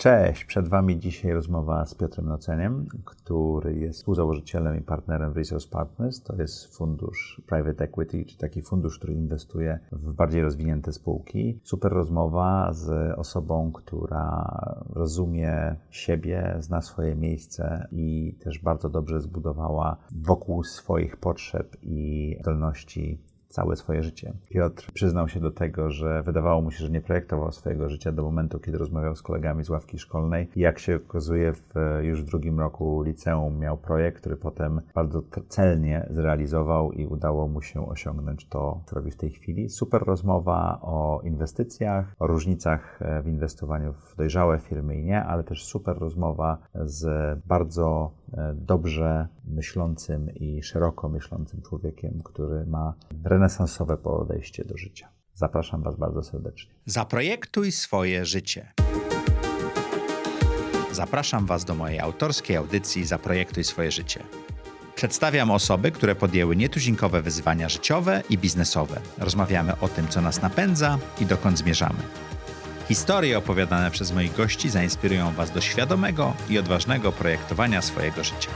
Cześć, przed Wami dzisiaj rozmowa z Piotrem Noceniem, który jest współzałożycielem i partnerem w Resource Partners. To jest fundusz private equity, czy taki fundusz, który inwestuje w bardziej rozwinięte spółki. Super rozmowa z osobą, która rozumie siebie, zna swoje miejsce i też bardzo dobrze zbudowała wokół swoich potrzeb i zdolności całe swoje życie. Piotr przyznał się do tego, że wydawało mu się, że nie projektował swojego życia do momentu, kiedy rozmawiał z kolegami z ławki szkolnej. Jak się okazuje, w, już w drugim roku liceum miał projekt, który potem bardzo celnie zrealizował i udało mu się osiągnąć to, co robi w tej chwili. Super rozmowa o inwestycjach, o różnicach w inwestowaniu w dojrzałe firmy i nie, ale też super rozmowa z bardzo e, dobrze myślącym i szeroko myślącym człowiekiem, który ma renesansowe podejście do życia. Zapraszam Was bardzo serdecznie. Zaprojektuj swoje życie. Zapraszam Was do mojej autorskiej audycji Zaprojektuj swoje życie. Przedstawiam osoby, które podjęły nietuzinkowe wyzwania życiowe i biznesowe. Rozmawiamy o tym, co nas napędza i dokąd zmierzamy. Historie opowiadane przez moich gości zainspirują Was do świadomego i odważnego projektowania swojego życia.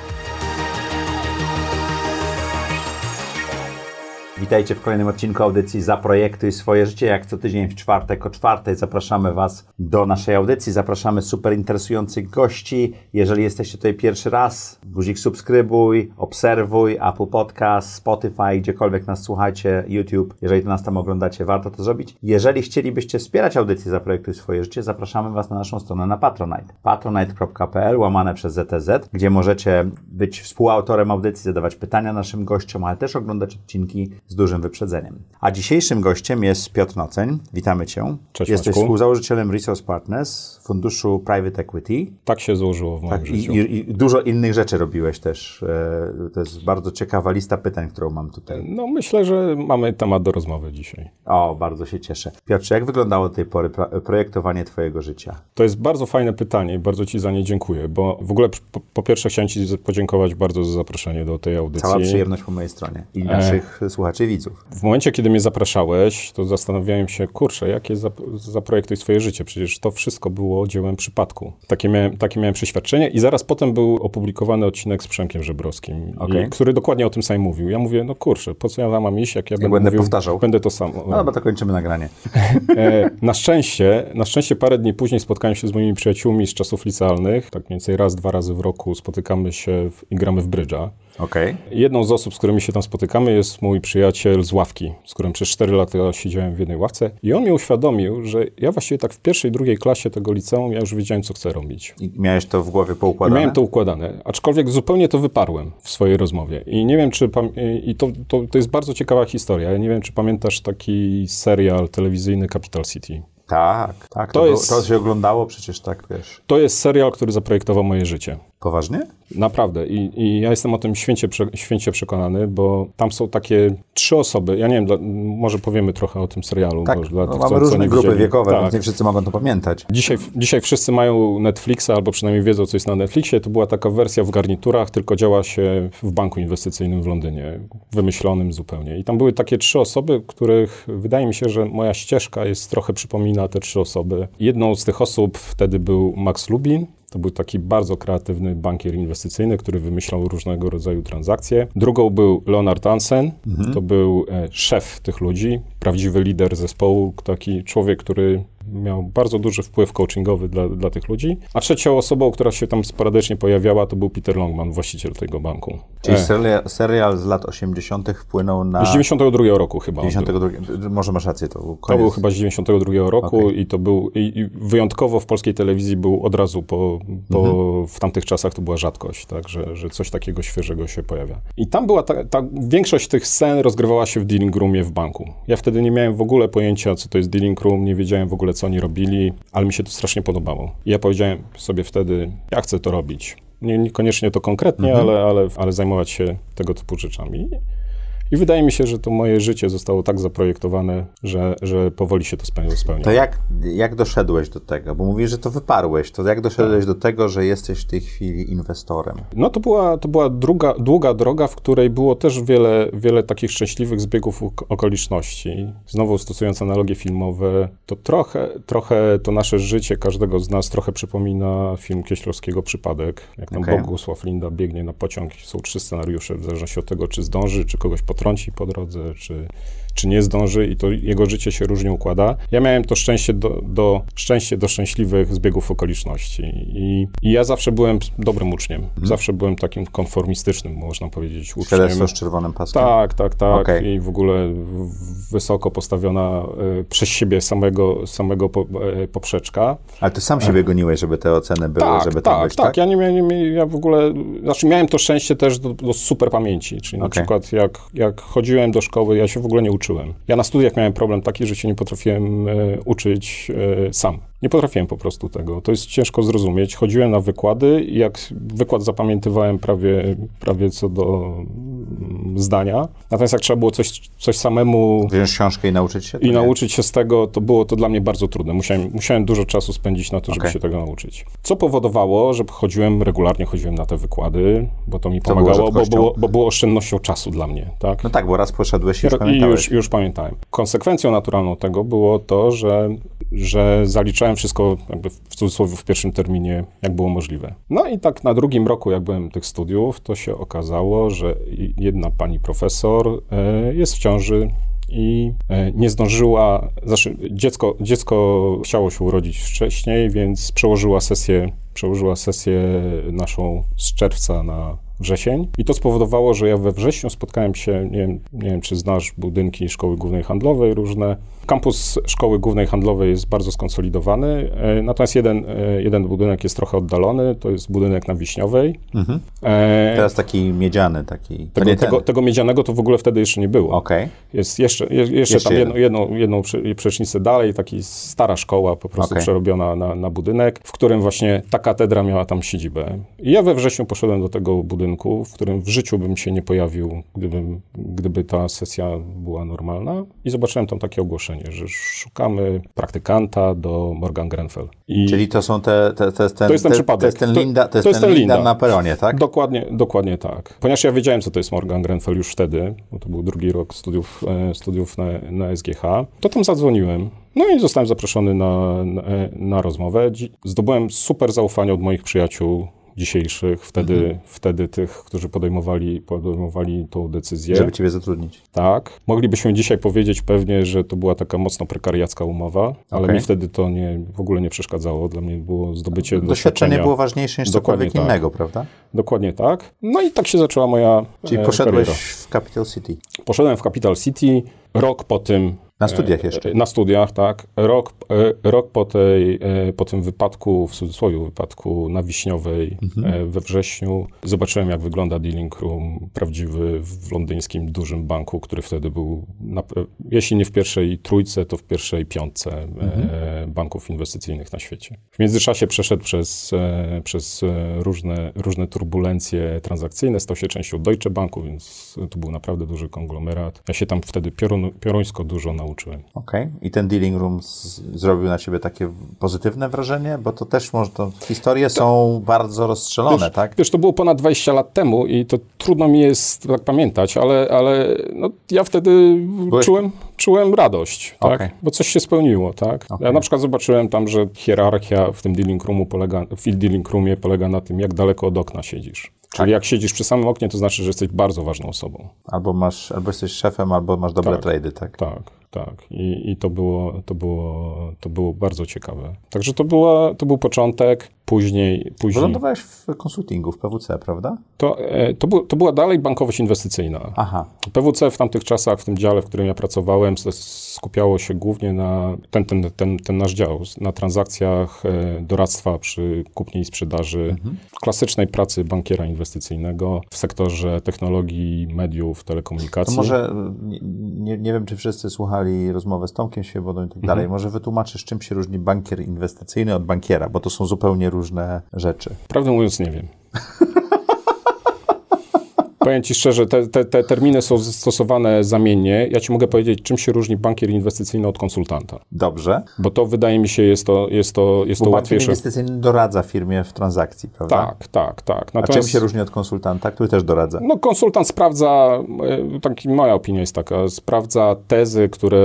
Witajcie w kolejnym odcinku audycji Zaprojektuj swoje życie. Jak co tydzień w czwartek o czwartej zapraszamy Was do naszej audycji. Zapraszamy super interesujących gości. Jeżeli jesteście tutaj pierwszy raz, guzik subskrybuj, obserwuj, Apple Podcast, Spotify, gdziekolwiek nas słuchacie, YouTube. Jeżeli to nas tam oglądacie, warto to zrobić. Jeżeli chcielibyście wspierać audycję Zaprojektuj swoje życie, zapraszamy Was na naszą stronę na Patronite. patronite.pl łamane przez ZTZ, gdzie możecie być współautorem audycji, zadawać pytania naszym gościom, ale też oglądać odcinki z dużym wyprzedzeniem. A dzisiejszym gościem jest Piotr Noceń. Witamy Cię. Cześć Jesteś Maćku. współzałożycielem Resource Partners, funduszu Private Equity. Tak się złożyło w moim Tak, i, życiu. i, I dużo innych rzeczy robiłeś też. E, To jest bardzo ciekawa lista pytań, którą mam tutaj. No myślę, że mamy temat do rozmowy dzisiaj. O, bardzo się cieszę. Piotrze, jak wyglądało do tej pory projektowanie Twojego życia? To jest bardzo fajne pytanie i bardzo Ci za nie dziękuję, bo w ogóle po, po pierwsze chciałem Ci podziękować bardzo za zaproszenie do tej audycji. Cała przyjemność po mojej stronie i naszych słuchaczy i widzów. W momencie, kiedy mnie zapraszałeś, to zastanawiałem się, kurczę, jakie zap- zaprojektuj swoje życie. Przecież to wszystko było dziełem przypadku. Takie miałem, takie miałem przeświadczenie i zaraz potem był opublikowany odcinek z Przemkiem Żebrowskim, Okej. i, który dokładnie o tym samym mówił. Ja mówię, no kurczę, po co ja mam iść, jak ja będę, będę mówił, powtarzał. Będę to samo. No, bo to kończymy nagranie. E, na szczęście, na szczęście parę dni później spotkałem się z moimi przyjaciółmi z czasów licealnych. Tak mniej więcej raz, dwa razy w roku spotykamy się w, i gramy w brydża. Okej. Jedną z osób, z którymi się tam spotykamy jest mój przyjaciel z ławki, z którym przez 4 lata siedziałem w jednej ławce. I on mi uświadomił, że ja właściwie tak w pierwszej, drugiej klasie tego liceum ja już wiedziałem, co chcę robić. I miałeś to w głowie I poukładane? miałem to układane, aczkolwiek zupełnie to wyparłem w swojej rozmowie. I nie wiem, czy. I to, to, to jest bardzo ciekawa historia. Ja nie wiem, czy pamiętasz taki serial telewizyjny Capital City. Tak, tak. To to, jest- to się oglądało przecież tak, wiesz. To jest serial, który zaprojektował moje życie. Poważnie? Naprawdę. I, I ja jestem o tym święcie, święcie przekonany, bo tam są takie trzy osoby. Ja nie wiem, dla, może powiemy trochę o tym serialu. Tak, dla no, tych, mamy co, co różne nie grupy widzieli. wiekowe, Tak. więc nie wszyscy mogą to pamiętać. Dzisiaj, dzisiaj wszyscy mają Netflixa, albo przynajmniej wiedzą, co jest na Netflixie. To była taka wersja w garniturach, tylko działa się w banku inwestycyjnym w Londynie, wymyślonym zupełnie. I tam były takie trzy osoby, których wydaje mi się, że moja ścieżka jest trochę przypomina te trzy osoby. Jedną z tych osób wtedy był Max Lubin. To był taki bardzo kreatywny bankier inwestycyjny, który wymyślał różnego rodzaju transakcje. Drugą był Leonard Hansen. To był e, szef tych ludzi, prawdziwy lider zespołu, taki człowiek, który miał bardzo duży wpływ coachingowy dla, dla tych ludzi. A trzecią osobą, która się tam sporadycznie pojawiała, to był Peter Longman, właściciel tego banku. Czyli E, serial, serial z lat 80. wpłynął na... z 92 roku chyba. on był. 92. Może masz rację, to był To koniec. był chyba z 92 roku Okej. i to był, i, i wyjątkowo w polskiej telewizji był od razu po, po Mhm. w tamtych czasach to była rzadkość, tak, że, że coś takiego świeżego się pojawia. I tam była ta, ta, większość tych scen rozgrywała się w dealing roomie w banku. Ja wtedy nie miałem w ogóle pojęcia, co to jest dealing room, nie wiedziałem w ogóle, co oni robili, ale mi się to strasznie podobało. I ja powiedziałem sobie wtedy, ja chcę to robić. Nie, niekoniecznie to konkretnie, Mhm. ale, ale, ale zajmować się tego typu rzeczami. I wydaje mi się, że to moje życie zostało tak zaprojektowane, że, że powoli się to spełnia. To jak, jak doszedłeś do tego? Bo mówisz, że to wyparłeś. To jak doszedłeś do tego, że jesteś w tej chwili inwestorem? No to była, to była druga, długa droga, w której było też wiele, wiele takich szczęśliwych zbiegów okoliczności. Znowu stosując analogie filmowe, to trochę, trochę to nasze życie każdego z nas trochę przypomina film Kieślowskiego Przypadek. Jak tam okay. Bogusław Linda biegnie na pociąg, są trzy scenariusze, w zależności od tego, czy zdąży, czy kogoś potrąci po drodze, czy czy nie zdąży i to jego życie się różnie układa. Ja miałem to szczęście do, do, szczęście do szczęśliwych zbiegów okoliczności i, i ja zawsze byłem dobrym uczniem. Mhm. Zawsze byłem takim konformistycznym, można powiedzieć, uczniem. Świadectwo z czerwonym paskiem? Tak, tak, tak. Okay. I w ogóle wysoko postawiona y, przez siebie samego, samego po, y, poprzeczka. Ale ty sam siebie goniłeś, żeby te oceny były, tak, żeby tak, być, tak? Tak, ja nie miałem, ja w ogóle, znaczy miałem to szczęście też do, do super pamięci, czyli okay. na przykład jak, jak chodziłem do szkoły, ja się w ogóle nie uczyłem uczyłem. Ja na studiach miałem problem taki, że się nie potrafiłem e, uczyć e, sam. Nie potrafiłem po prostu tego. To jest ciężko zrozumieć. Chodziłem na wykłady i jak wykład zapamiętywałem prawie, prawie co do zdania. Natomiast jak trzeba było coś, coś samemu... Wziąć książkę i nauczyć się? I nie? nauczyć się z tego, to było to dla mnie bardzo trudne. Musiałem, musiałem dużo czasu spędzić na to, żeby okay. się tego nauczyć. Co powodowało, że chodziłem, regularnie chodziłem na te wykłady, bo to mi pomagało, było bo, było, bo było oszczędnością czasu dla mnie. Tak? No tak, bo raz poszedłeś i już I już, już pamiętałem. Konsekwencją naturalną tego było to, że, że zaliczałem wszystko jakby w cudzysłowie w pierwszym terminie, jak było możliwe. No i tak na drugim roku, jak byłem tych studiów, to się okazało, że jedna pani profesor e, jest w ciąży i e, nie zdążyła, znaczy dziecko, dziecko chciało się urodzić wcześniej, więc przełożyła sesję, przełożyła sesję naszą z czerwca na wrzesień. I to spowodowało, że ja we wrześniu spotkałem się, nie wiem, nie wiem czy znasz budynki Szkoły Głównej Handlowej różne. Kampus Szkoły Głównej Handlowej jest bardzo skonsolidowany, e, natomiast jeden, e, jeden budynek jest trochę oddalony, to jest budynek na Wiśniowej. Mhm. E... Teraz taki miedziany, taki... Tego, tego, tego, miedzianego to w ogóle wtedy jeszcze nie było. Okay. Jest jeszcze, je, jeszcze, jeszcze, tam jedną, jedną, jedną przecznicę dalej, taka stara szkoła po prostu okay. przerobiona na, na budynek, w którym właśnie ta katedra miała tam siedzibę. I ja we wrześniu poszedłem do tego budynku, budynku, w którym w życiu bym się nie pojawił, gdybym, gdyby ta sesja była normalna. I zobaczyłem tam takie ogłoszenie, że szukamy praktykanta do Morgan Grenfell. I Czyli to są te, te, te, ten, to jest ten te, przypadek. To jest ten Linda, to jest, to jest ten, ten Linda, na peronie, tak? Dokładnie, dokładnie tak. Ponieważ ja wiedziałem, co to jest Morgan Grenfell już wtedy, bo to był drugi rok studiów, e, studiów na, na SGH, to tam zadzwoniłem. No i zostałem zaproszony na, na, na rozmowę. Zdobyłem super zaufanie od moich przyjaciół dzisiejszych, wtedy, mhm. wtedy tych, którzy podejmowali, podejmowali tą decyzję. Żeby ciebie zatrudnić. Tak. Moglibyśmy dzisiaj powiedzieć pewnie, że to była taka mocno prekariacka umowa, ale okay. mi wtedy to nie, w ogóle nie przeszkadzało. Dla mnie było zdobycie. Doświadczenie było ważniejsze niż cokolwiek tak. innego, prawda? Dokładnie tak. No i tak się zaczęła moja Czyli e, poszedłeś kariera. w Capital City. Poszedłem w Capital City. Rok po tym na studiach jeszcze? Na studiach, tak. Rok, e, rok po, tej, e, po tym wypadku, w cudzysłowie wypadku na Wiśniowej mhm. E, we wrześniu, zobaczyłem, jak wygląda dealing room prawdziwy w londyńskim dużym banku, który wtedy był, na, jeśli nie w pierwszej trójce, to w pierwszej piątce mhm. banków inwestycyjnych na świecie. W międzyczasie przeszedł przez, przez różne, różne turbulencje transakcyjne, stał się częścią Deutsche Banku, więc to był naprawdę duży konglomerat. Ja się tam wtedy piorun, pioruńsko dużo nauczyłem nauczyłem. Okej. Okay. I ten dealing room zrobił na ciebie takie pozytywne wrażenie? Bo to też może, to historie to, są bardzo rozstrzelone, wiesz, tak? Wiesz, to było ponad 20 lat temu i to trudno mi jest tak pamiętać, ale, ale no, ja wtedy Byłeś... czułem, czułem radość, tak? Okay. Bo coś się spełniło, tak? Okay. Ja na przykład zobaczyłem tam, że hierarchia w tym dealing roomu polega, w dealing roomie polega na tym, jak daleko od okna siedzisz. Czyli tak. jak siedzisz przy samym oknie, to znaczy, że jesteś bardzo ważną osobą. Albo masz, albo jesteś szefem, albo masz dobre tak, trady, tak? Tak, tak. I, i to, było, to, było, to było bardzo ciekawe. Także to, była, to był początek. Później, później... Wylądowałeś w konsultingu, w PWC, prawda? To, e, to, bu, to była dalej bankowość inwestycyjna. Aha. PWC w tamtych czasach, w tym dziale, w którym ja pracowałem, skupiało się głównie na ten, ten, ten, ten nasz dział, na transakcjach e, doradztwa przy kupnie i sprzedaży, mhm. klasycznej pracy bankiera inwestycyjnego w sektorze technologii, mediów, telekomunikacji. To może, nie, nie wiem, czy wszyscy słuchali rozmowę z Tomkiem Świebodą i tak mhm. dalej, może wytłumaczysz, czym się różni bankier inwestycyjny od bankiera, bo to są zupełnie różne rzeczy. Prawdę mówiąc, nie wiem. Powiem ci szczerze, te, te, te, terminy są stosowane zamiennie. Ja ci mogę powiedzieć, czym się różni bankier inwestycyjny od konsultanta. Dobrze. Bo to wydaje mi się jest to, jest to, jest Bo to bankier łatwiejsze. inwestycyjny doradza firmie w transakcji, prawda? Tak, tak, tak. A czym się różni od konsultanta, który też doradza? No, konsultant sprawdza, e, taki, moja opinia jest taka, sprawdza tezy, które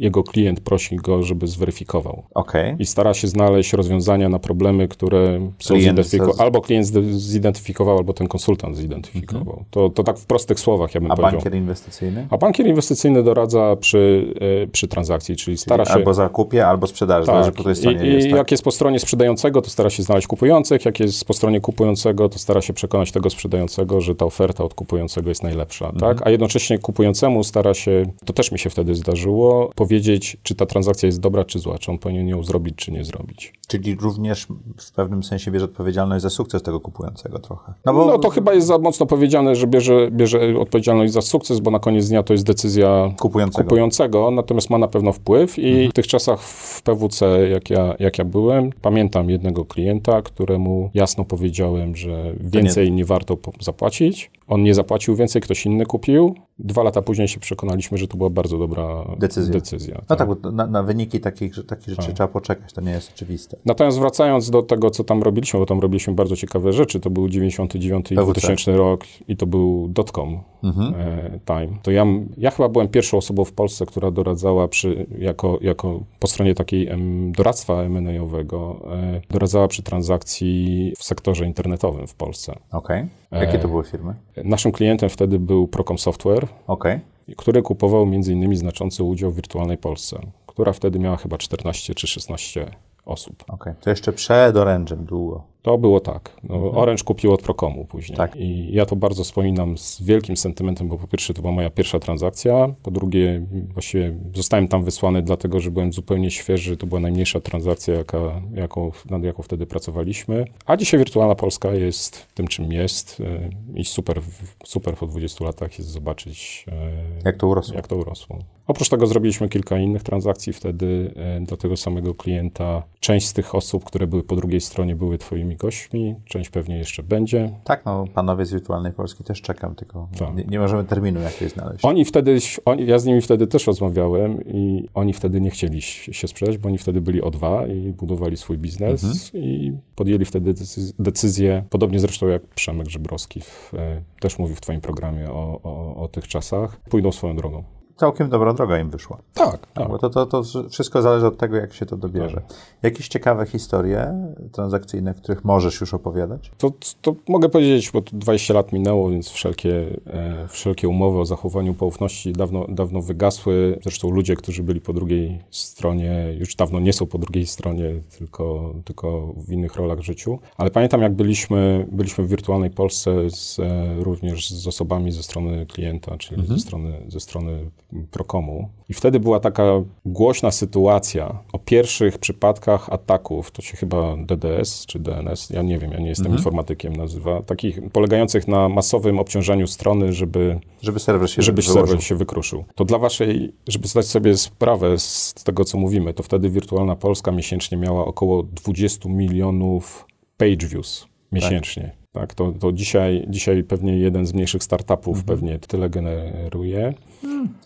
jego klient prosi go, żeby zweryfikował. Okej. I stara się znaleźć rozwiązania na problemy, które są zidentyfikowane. Albo klient zidentyfikował, albo ten konsultant zidentyfikował. To, to tak w prostych słowach ja bym A powiedział. bankier inwestycyjny? A bankier inwestycyjny doradza przy, e, przy transakcji, czyli stara się... Albo zakupie, albo sprzedaży, zależy Tak. po której stronie I, i jest. Tak? jak jest po stronie sprzedającego, to stara się znaleźć kupujących. Jak jest po stronie kupującego, to stara się przekonać tego sprzedającego, że ta oferta od kupującego jest najlepsza. Mhm. Tak? A jednocześnie kupującemu stara się, to też mi się wtedy zdarzyło, powiedzieć, czy ta transakcja jest dobra, czy zła, czy on powinien ją zrobić, czy nie zrobić. Czyli również w pewnym sensie bierze odpowiedzialność za sukces tego kupującego trochę. No, to chyba jest za mocno powiedziane, że bierze, bierze odpowiedzialność za sukces, bo na koniec dnia to jest decyzja Kupującego. kupującego, natomiast ma na pewno wpływ i Mhm. w tych czasach w PWC, jak ja, jak ja byłem, pamiętam jednego klienta, któremu jasno powiedziałem, że więcej nie, warto po- zapłacić. On nie zapłacił więcej, ktoś inny kupił. Dwa lata później się przekonaliśmy, że to była bardzo dobra Decyzja. decyzja No tak, bo na, na wyniki takich, takich rzeczy Tak. trzeba poczekać, to nie jest oczywiste. Natomiast wracając do tego, co tam robiliśmy, bo tam robiliśmy bardzo ciekawe rzeczy, to był 99 i PWC. 2000 rok i to był dotcom Mhm. e, time. To ja, ja chyba byłem pierwszą osobą w Polsce, która doradzała przy, jako, jako po stronie takiej em, doradztwa M&A-owego, e, doradzała przy transakcji w sektorze internetowym w Polsce. Okej. Jakie E. to były firmy? Naszym klientem wtedy był Procom Software, Okej. który kupował między innymi znaczący udział w Wirtualnej Polsce, która wtedy miała chyba 14 czy 16 osób. Okej. To jeszcze przed Orange'em długo. To było tak. No, Orange kupił od Procomu później. Tak. I ja to bardzo wspominam z wielkim sentymentem, bo po pierwsze to była moja pierwsza transakcja, po drugie właściwie zostałem tam wysłany dlatego, że byłem zupełnie świeży. To była najmniejsza transakcja, jaka, jaką, nad jaką wtedy pracowaliśmy. A dzisiaj Wirtualna Polska jest tym, czym jest e, i super, super po 20 latach jest zobaczyć, e, Jak to urosło? jak to urosło. Oprócz tego zrobiliśmy kilka innych transakcji wtedy e, do tego samego klienta. Część z tych osób, które były po drugiej stronie, były twoimi gośćmi, część pewnie jeszcze będzie. Tak, no panowie z Wirtualnej Polski też czekam, tylko Tak. nie, nie możemy terminu jakiegoś znaleźć. Oni wtedy, oni, ja z nimi wtedy też rozmawiałem i oni wtedy nie chcieli się sprzedać, bo oni wtedy byli O2 i budowali swój biznes i podjęli wtedy decyz- decyzję, podobnie zresztą jak Przemek Żebrowski w, e, też mówił w twoim programie o, o, o tych czasach, pójdą swoją drogą. Całkiem dobra droga im wyszła. Tak, tak. Bo to, to, to wszystko zależy od tego, jak się to dobierze. Jakieś ciekawe historie transakcyjne, których możesz już opowiadać? To, to mogę powiedzieć, bo to 20 lat minęło, więc wszelkie, e, wszelkie umowy o zachowaniu poufności dawno, dawno wygasły. Zresztą ludzie, którzy byli po drugiej stronie, już dawno nie są po drugiej stronie, tylko, tylko w innych rolach w życiu. Ale pamiętam, jak byliśmy, byliśmy w wirtualnej Polsce z, e, również z osobami ze strony klienta, czyli ze, strony, ze strony Procomu. I wtedy była taka głośna sytuacja o pierwszych przypadkach ataków, to się chyba DDS czy DNS, ja nie wiem, ja nie jestem informatykiem, nazywa, takich polegających na masowym obciążaniu strony, żeby, Żeby serwer się żeby wyłożył. serwer się wykruszył. To dla waszej, żeby zdać sobie sprawę z tego, co mówimy, to wtedy Wirtualna Polska miesięcznie miała około 20 milionów page views miesięcznie. Tak, to, to dzisiaj, dzisiaj pewnie jeden z mniejszych startupów Mhm. pewnie tyle generuje.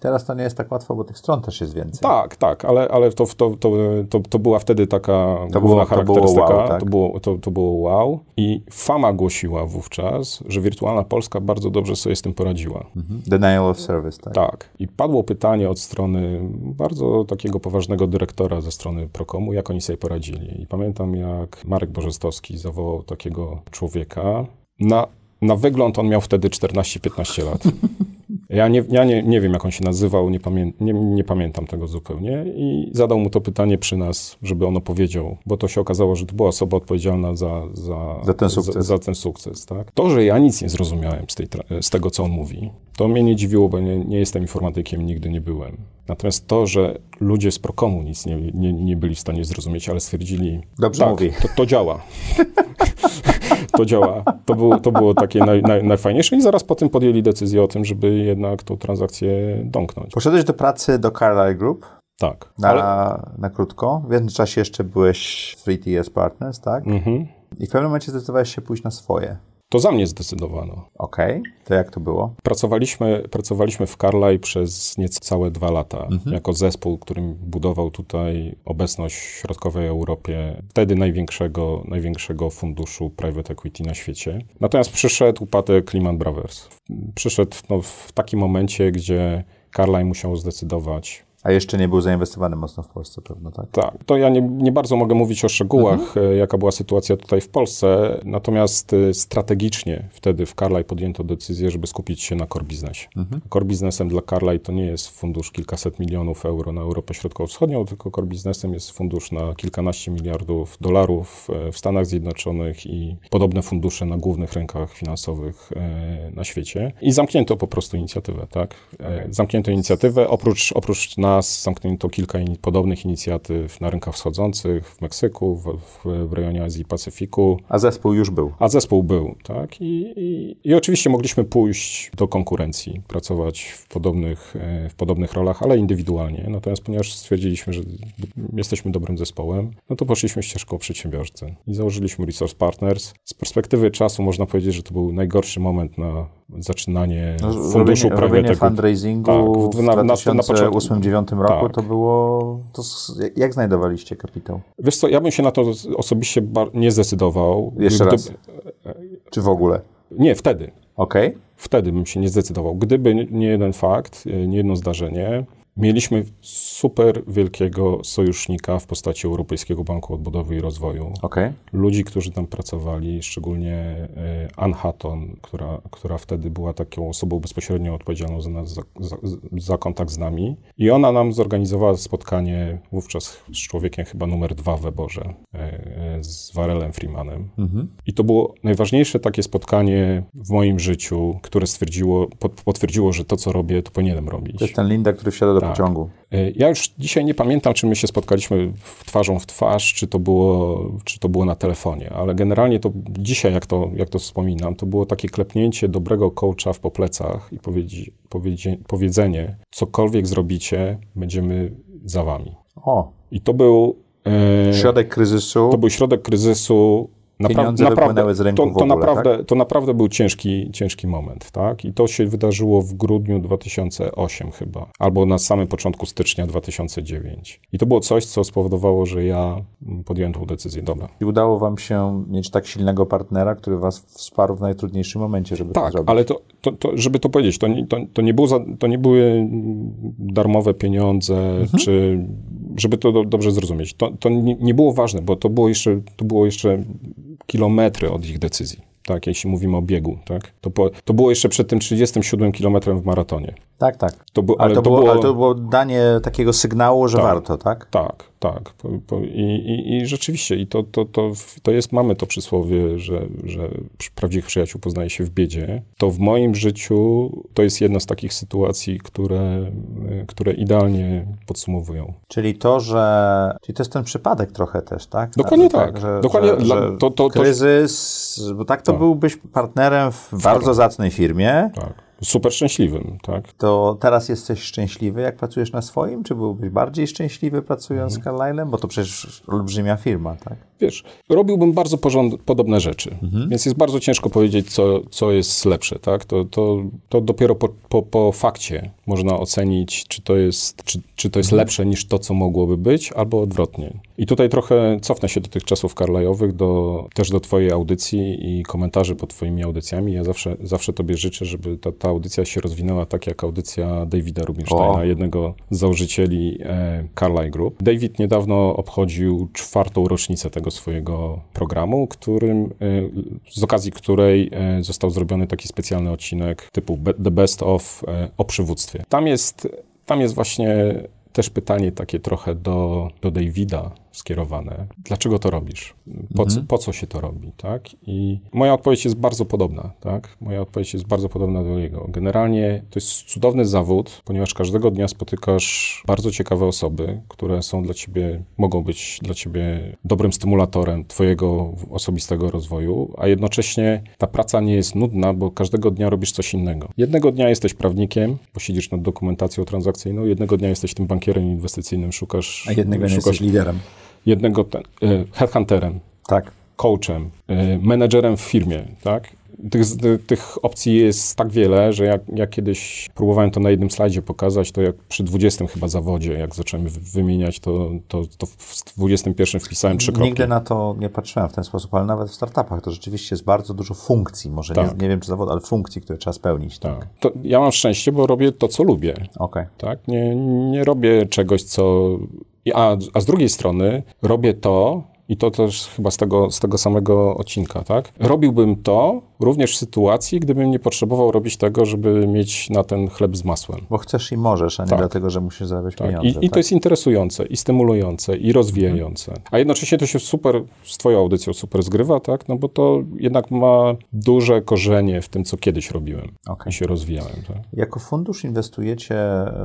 Teraz to nie jest tak łatwo, bo tych stron też jest więcej. Tak, tak, ale, ale to, to, to, to, to była wtedy taka To główna było- to było charakterystyka. wow, tak? to, było, to, to było wow. I Fama głosiła wówczas, że Wirtualna Polska bardzo dobrze sobie z tym poradziła. Mhm. Denial of service, tak? Tak. I padło pytanie od strony bardzo takiego poważnego dyrektora ze strony Prokomu, jak oni sobie poradzili. I pamiętam, jak Marek Bożestowski zawołał takiego człowieka. Na, na wygląd on miał wtedy 14-15 lat. Ja, nie, ja nie, nie wiem, jak on się nazywał, nie, pamię, nie, nie pamiętam tego zupełnie. I zadał mu to pytanie przy nas, żeby on opowiedział, bo to się okazało, że to była osoba odpowiedzialna za, za, Za ten sukces. Za, za ten sukces tak? To, że ja nic nie zrozumiałem z, tej, z tego, co on mówi, to mnie nie dziwiło, bo nie, nie jestem informatykiem, nigdy nie byłem. Natomiast to, że ludzie z Prokomu nic nie, nie, nie byli w stanie zrozumieć, ale stwierdzili, Dobrze tak, mówi. To, to działa. to działa. To było, to było takie naj, naj, najfajniejsze i zaraz po tym podjęli decyzję o tym, żeby jednak tą transakcję domknąć. Poszedłeś do pracy do Carlyle Group Tak. na, Ale, na krótko. W międzyczasie jeszcze byłeś w 3TS Partners, tak? mhm. I w pewnym momencie zdecydowałeś się pójść na swoje. To za mnie zdecydowano. Okej, to jak to było? Pracowaliśmy, pracowaliśmy w Carlyle przez niecałe dwa lata, jako zespół, którym budował tutaj obecność w środkowej Europie, wtedy największego, największego funduszu private equity na świecie. Natomiast przyszedł upadek Lehman Brothers. Przyszedł no, w takim momencie, gdzie Carlyle musiał zdecydować, A jeszcze nie był zainwestowany mocno w Polsce pewno, tak? tak, to ja nie, nie bardzo mogę mówić o szczegółach, e, jaka była sytuacja tutaj w Polsce, natomiast e, strategicznie wtedy w Carlyle podjęto decyzję, żeby skupić się na core biznesie. Core biznesem dla Carlyle to nie jest fundusz kilkaset milionów euro na Europę Środkowo-Wschodnią, tylko core biznesem jest fundusz na kilkanaście miliardów dolarów e, w Stanach Zjednoczonych i podobne fundusze na głównych rynkach finansowych na świecie. I zamknięto po prostu inicjatywę, tak? E, Zamknięto inicjatywę, oprócz, oprócz nas zamknięto kilka in, podobnych inicjatyw na rynkach wschodzących, w Meksyku, w, w, w rejonie Azji i Pacyfiku, A zespół już był. a zespół był, tak? I, i, I oczywiście mogliśmy pójść do konkurencji, pracować w podobnych, e, w podobnych rolach, ale indywidualnie. Natomiast ponieważ stwierdziliśmy, że jesteśmy dobrym zespołem, no to poszliśmy ścieżką przedsiębiorcy i założyliśmy Resource Partners. Z perspektywy czasu można powiedzieć, że to był najgorszy moment na zaczynanie No, funduszu robienie, robienie equity. fundraisingu Tak, w- na- na- na początku- 2008-2009 roku Tak. to było... To, jak znajdowaliście kapitał? Wiesz co, ja bym się na to osobiście nie zdecydował. Jeszcze Gdyby- raz. Czy w ogóle? Nie, wtedy. Okej. Wtedy bym się nie zdecydował. Gdyby nie- jeden fakt, nie jedno zdarzenie, mieliśmy super wielkiego sojusznika w postaci Europejskiego Banku Odbudowy i Rozwoju. Okej. Ludzi, którzy tam pracowali, szczególnie e, Ann Hatton, która, która wtedy była taką osobą bezpośrednio odpowiedzialną za, nas, za, za, za kontakt z nami. I ona nam zorganizowała spotkanie wówczas z człowiekiem chyba numer dwa w Eborze, e, e, z Warelem Freemanem. I to było najważniejsze takie spotkanie w moim życiu, które stwierdziło, pot- potwierdziło, że to, co robię, to powinienem robić. To jest ten Linda, który wsiada do Tak. pociągu. E, Ja już dzisiaj nie pamiętam, czy my się spotkaliśmy w twarzą w twarz, czy to było, czy to było na telefonie, ale generalnie to dzisiaj, jak to, jak to wspominam, to było takie klepnięcie dobrego coacha w po plecach i powiedzi, powiedzie, powiedzenie, cokolwiek zrobicie, będziemy za wami. O, I to był... e, środek kryzysu. to był środek kryzysu. Pieniądze wypłynęły z ręku to, w to, ogóle, naprawdę, to naprawdę był ciężki, ciężki moment, tak? I to się wydarzyło w grudniu 2008 chyba, albo na samym początku stycznia 2009. I to było coś, co spowodowało, że ja podjąłem tą decyzję. Dobra. I udało wam się mieć tak silnego partnera, który was wsparł w najtrudniejszym momencie, żeby to Tak, zrobić. ale to, to, to, żeby to powiedzieć, to nie, to, to, nie było za, to nie były darmowe pieniądze, Mhm. czy żeby to do, dobrze zrozumieć. To, to nie, nie było ważne, bo to było jeszcze, to było jeszcze kilometry od ich decyzji. Tak, jeśli mówimy o biegu, tak? To, po, to było jeszcze przed tym 37 kilometrem w maratonie. Tak, tak. To bu- ale, ale to to było, było- ale to było danie takiego sygnału, że Tak. warto, tak? Tak, tak. I, i, I rzeczywiście, i to, to, to, to jest, mamy to przysłowie, że, że prawdziwych przyjaciół poznaje się w biedzie. To w moim życiu to jest jedna z takich sytuacji, które, y, które idealnie podsumowują. Czyli to, że... Czyli to jest ten przypadek trochę też, tak? Dokładnie Że- tak. Że, Dokładnie że, dla- to- to- to- kryzys, bo tak to Tak. byłbyś partnerem w bardzo zacnej firmie, Tak. Super szczęśliwym, tak? to teraz jesteś szczęśliwy, jak pracujesz na swoim? Czy byłbyś bardziej szczęśliwy pracując Mhm. z Carlyle'em? Bo to przecież olbrzymia firma, tak? Wiesz, robiłbym bardzo podobne rzeczy, więc jest bardzo ciężko powiedzieć, co, co jest lepsze, tak? To, to, to dopiero po, po, po fakcie można ocenić, czy to, jest, czy, czy to jest lepsze niż to, co mogłoby być, albo odwrotnie. I tutaj trochę cofnę się do tych czasów Carlyle'owych, do, też do twojej audycji i komentarzy pod twoimi audycjami. Ja zawsze, zawsze tobie życzę, żeby ta, ta audycja się rozwinęła tak, jak audycja Davida Rubinsteina, O. jednego z założycieli e, Carlyle Group. David niedawno obchodził czwartą rocznicę tego swojego programu, którym, e, z okazji której e, został zrobiony taki specjalny odcinek typu The Best of o przywództwie. Tam jest, tam jest właśnie też pytanie takie trochę do, do Davida skierowane. Dlaczego to robisz? Po, co, po co się to robi, tak? I moja odpowiedź jest bardzo podobna, tak? Moja odpowiedź jest bardzo podobna do jego. Generalnie to jest cudowny zawód, ponieważ każdego dnia spotykasz bardzo ciekawe osoby, które są dla ciebie, mogą być dla ciebie dobrym stymulatorem twojego osobistego rozwoju, a jednocześnie ta praca nie jest nudna, bo każdego dnia robisz coś innego. Jednego dnia jesteś prawnikiem, bo siedzisz nad dokumentacją transakcyjną, jednego dnia jesteś tym bankierem inwestycyjnym, szukasz... A jednego szukasz jesteś liderem. Jednego ten, e, headhunterem, Tak. coachem, e, menedżerem w firmie, tak? tych, tych opcji jest tak wiele, że jak, jak kiedyś próbowałem to na jednym slajdzie pokazać, to jak przy 20 chyba zawodzie, jak zacząłem wymieniać, to, to, to w 21 wpisałem trzy kropki. Nigdy na to nie patrzyłem w ten sposób, ale nawet w startupach to rzeczywiście jest bardzo dużo funkcji, może tak. nie, nie, wiem czy zawód, ale funkcji, które trzeba spełnić. Tak. tak. To ja mam szczęście, bo robię to, co lubię. Okay. Tak? Nie, nie robię czegoś, co... A, a z drugiej strony robię to, i to też chyba z tego, z tego samego odcinka, tak? Robiłbym to również w sytuacji, gdybym nie potrzebował robić tego, żeby mieć na ten chleb z masłem. Bo chcesz i możesz, a nie tak. dlatego, że musisz zarabiać tak. pieniądze. I, tak? I, to jest interesujące, i stymulujące, i rozwijające. Mhm. A jednocześnie to się super, z twoją audycją super zgrywa, tak? No bo to jednak ma duże korzenie w tym, co kiedyś robiłem okay. i się rozwijałem. Tak? Jako fundusz inwestujecie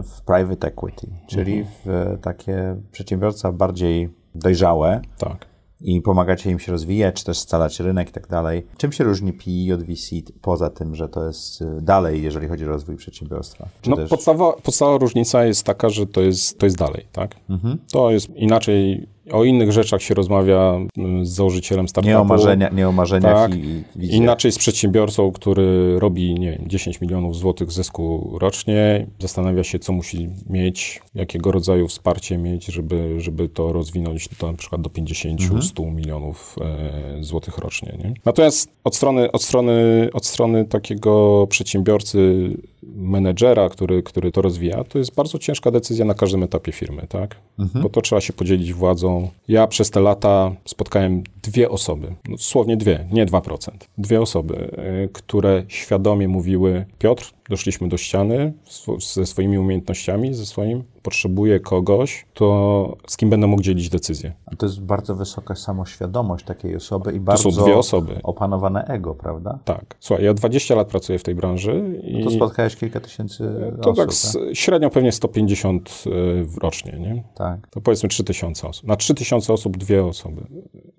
w private equity, czyli mhm. w takie przedsiębiorstwa bardziej dojrzałe. Tak i pomagacie im się rozwijać, czy też scalać rynek i tak dalej. Czym się różni PE od VC poza tym, że to jest y, dalej, jeżeli chodzi o rozwój przedsiębiorstwa? Czy no, też... podstawa, podstawowa różnica jest taka, że to jest, to jest dalej, tak? Mhm. To jest inaczej o innych rzeczach się rozmawia mm, z założycielem startupu. Nie o, marzenia, nie o marzeniach tak. i, i Inaczej z przedsiębiorcą, który robi nie wiem, 10 milionów złotych zysku rocznie, zastanawia się, co musi mieć, jakiego rodzaju wsparcie mieć, żeby, żeby to rozwinąć do, na przykład do 50, mhm. 100 milionów e, złotych rocznie. Nie? Natomiast od strony, od, strony, od strony takiego przedsiębiorcy, menedżera, który, który to rozwija, to jest bardzo ciężka decyzja na każdym etapie firmy, tak? Mhm. Bo to trzeba się podzielić władzą. Ja przez te lata spotkałem dwie osoby, no, dosłownie dwie, nie 2%. Dwie osoby, y, które świadomie mówiły: Piotr, doszliśmy do ściany ze swoimi umiejętnościami, ze swoim, potrzebuję kogoś, to z kim będę mógł dzielić decyzje. A to jest bardzo wysoka samoświadomość takiej osoby i bardzo to są dwie osoby. opanowane ego, prawda? Tak. Słuchaj, ja 20 lat pracuję w tej branży. I no to spotkałeś kilka tysięcy to osób, tak, tak? średnio pewnie 150 y, rocznie, nie? Tak. To powiedzmy 3000 osób. Na 3000 osób dwie osoby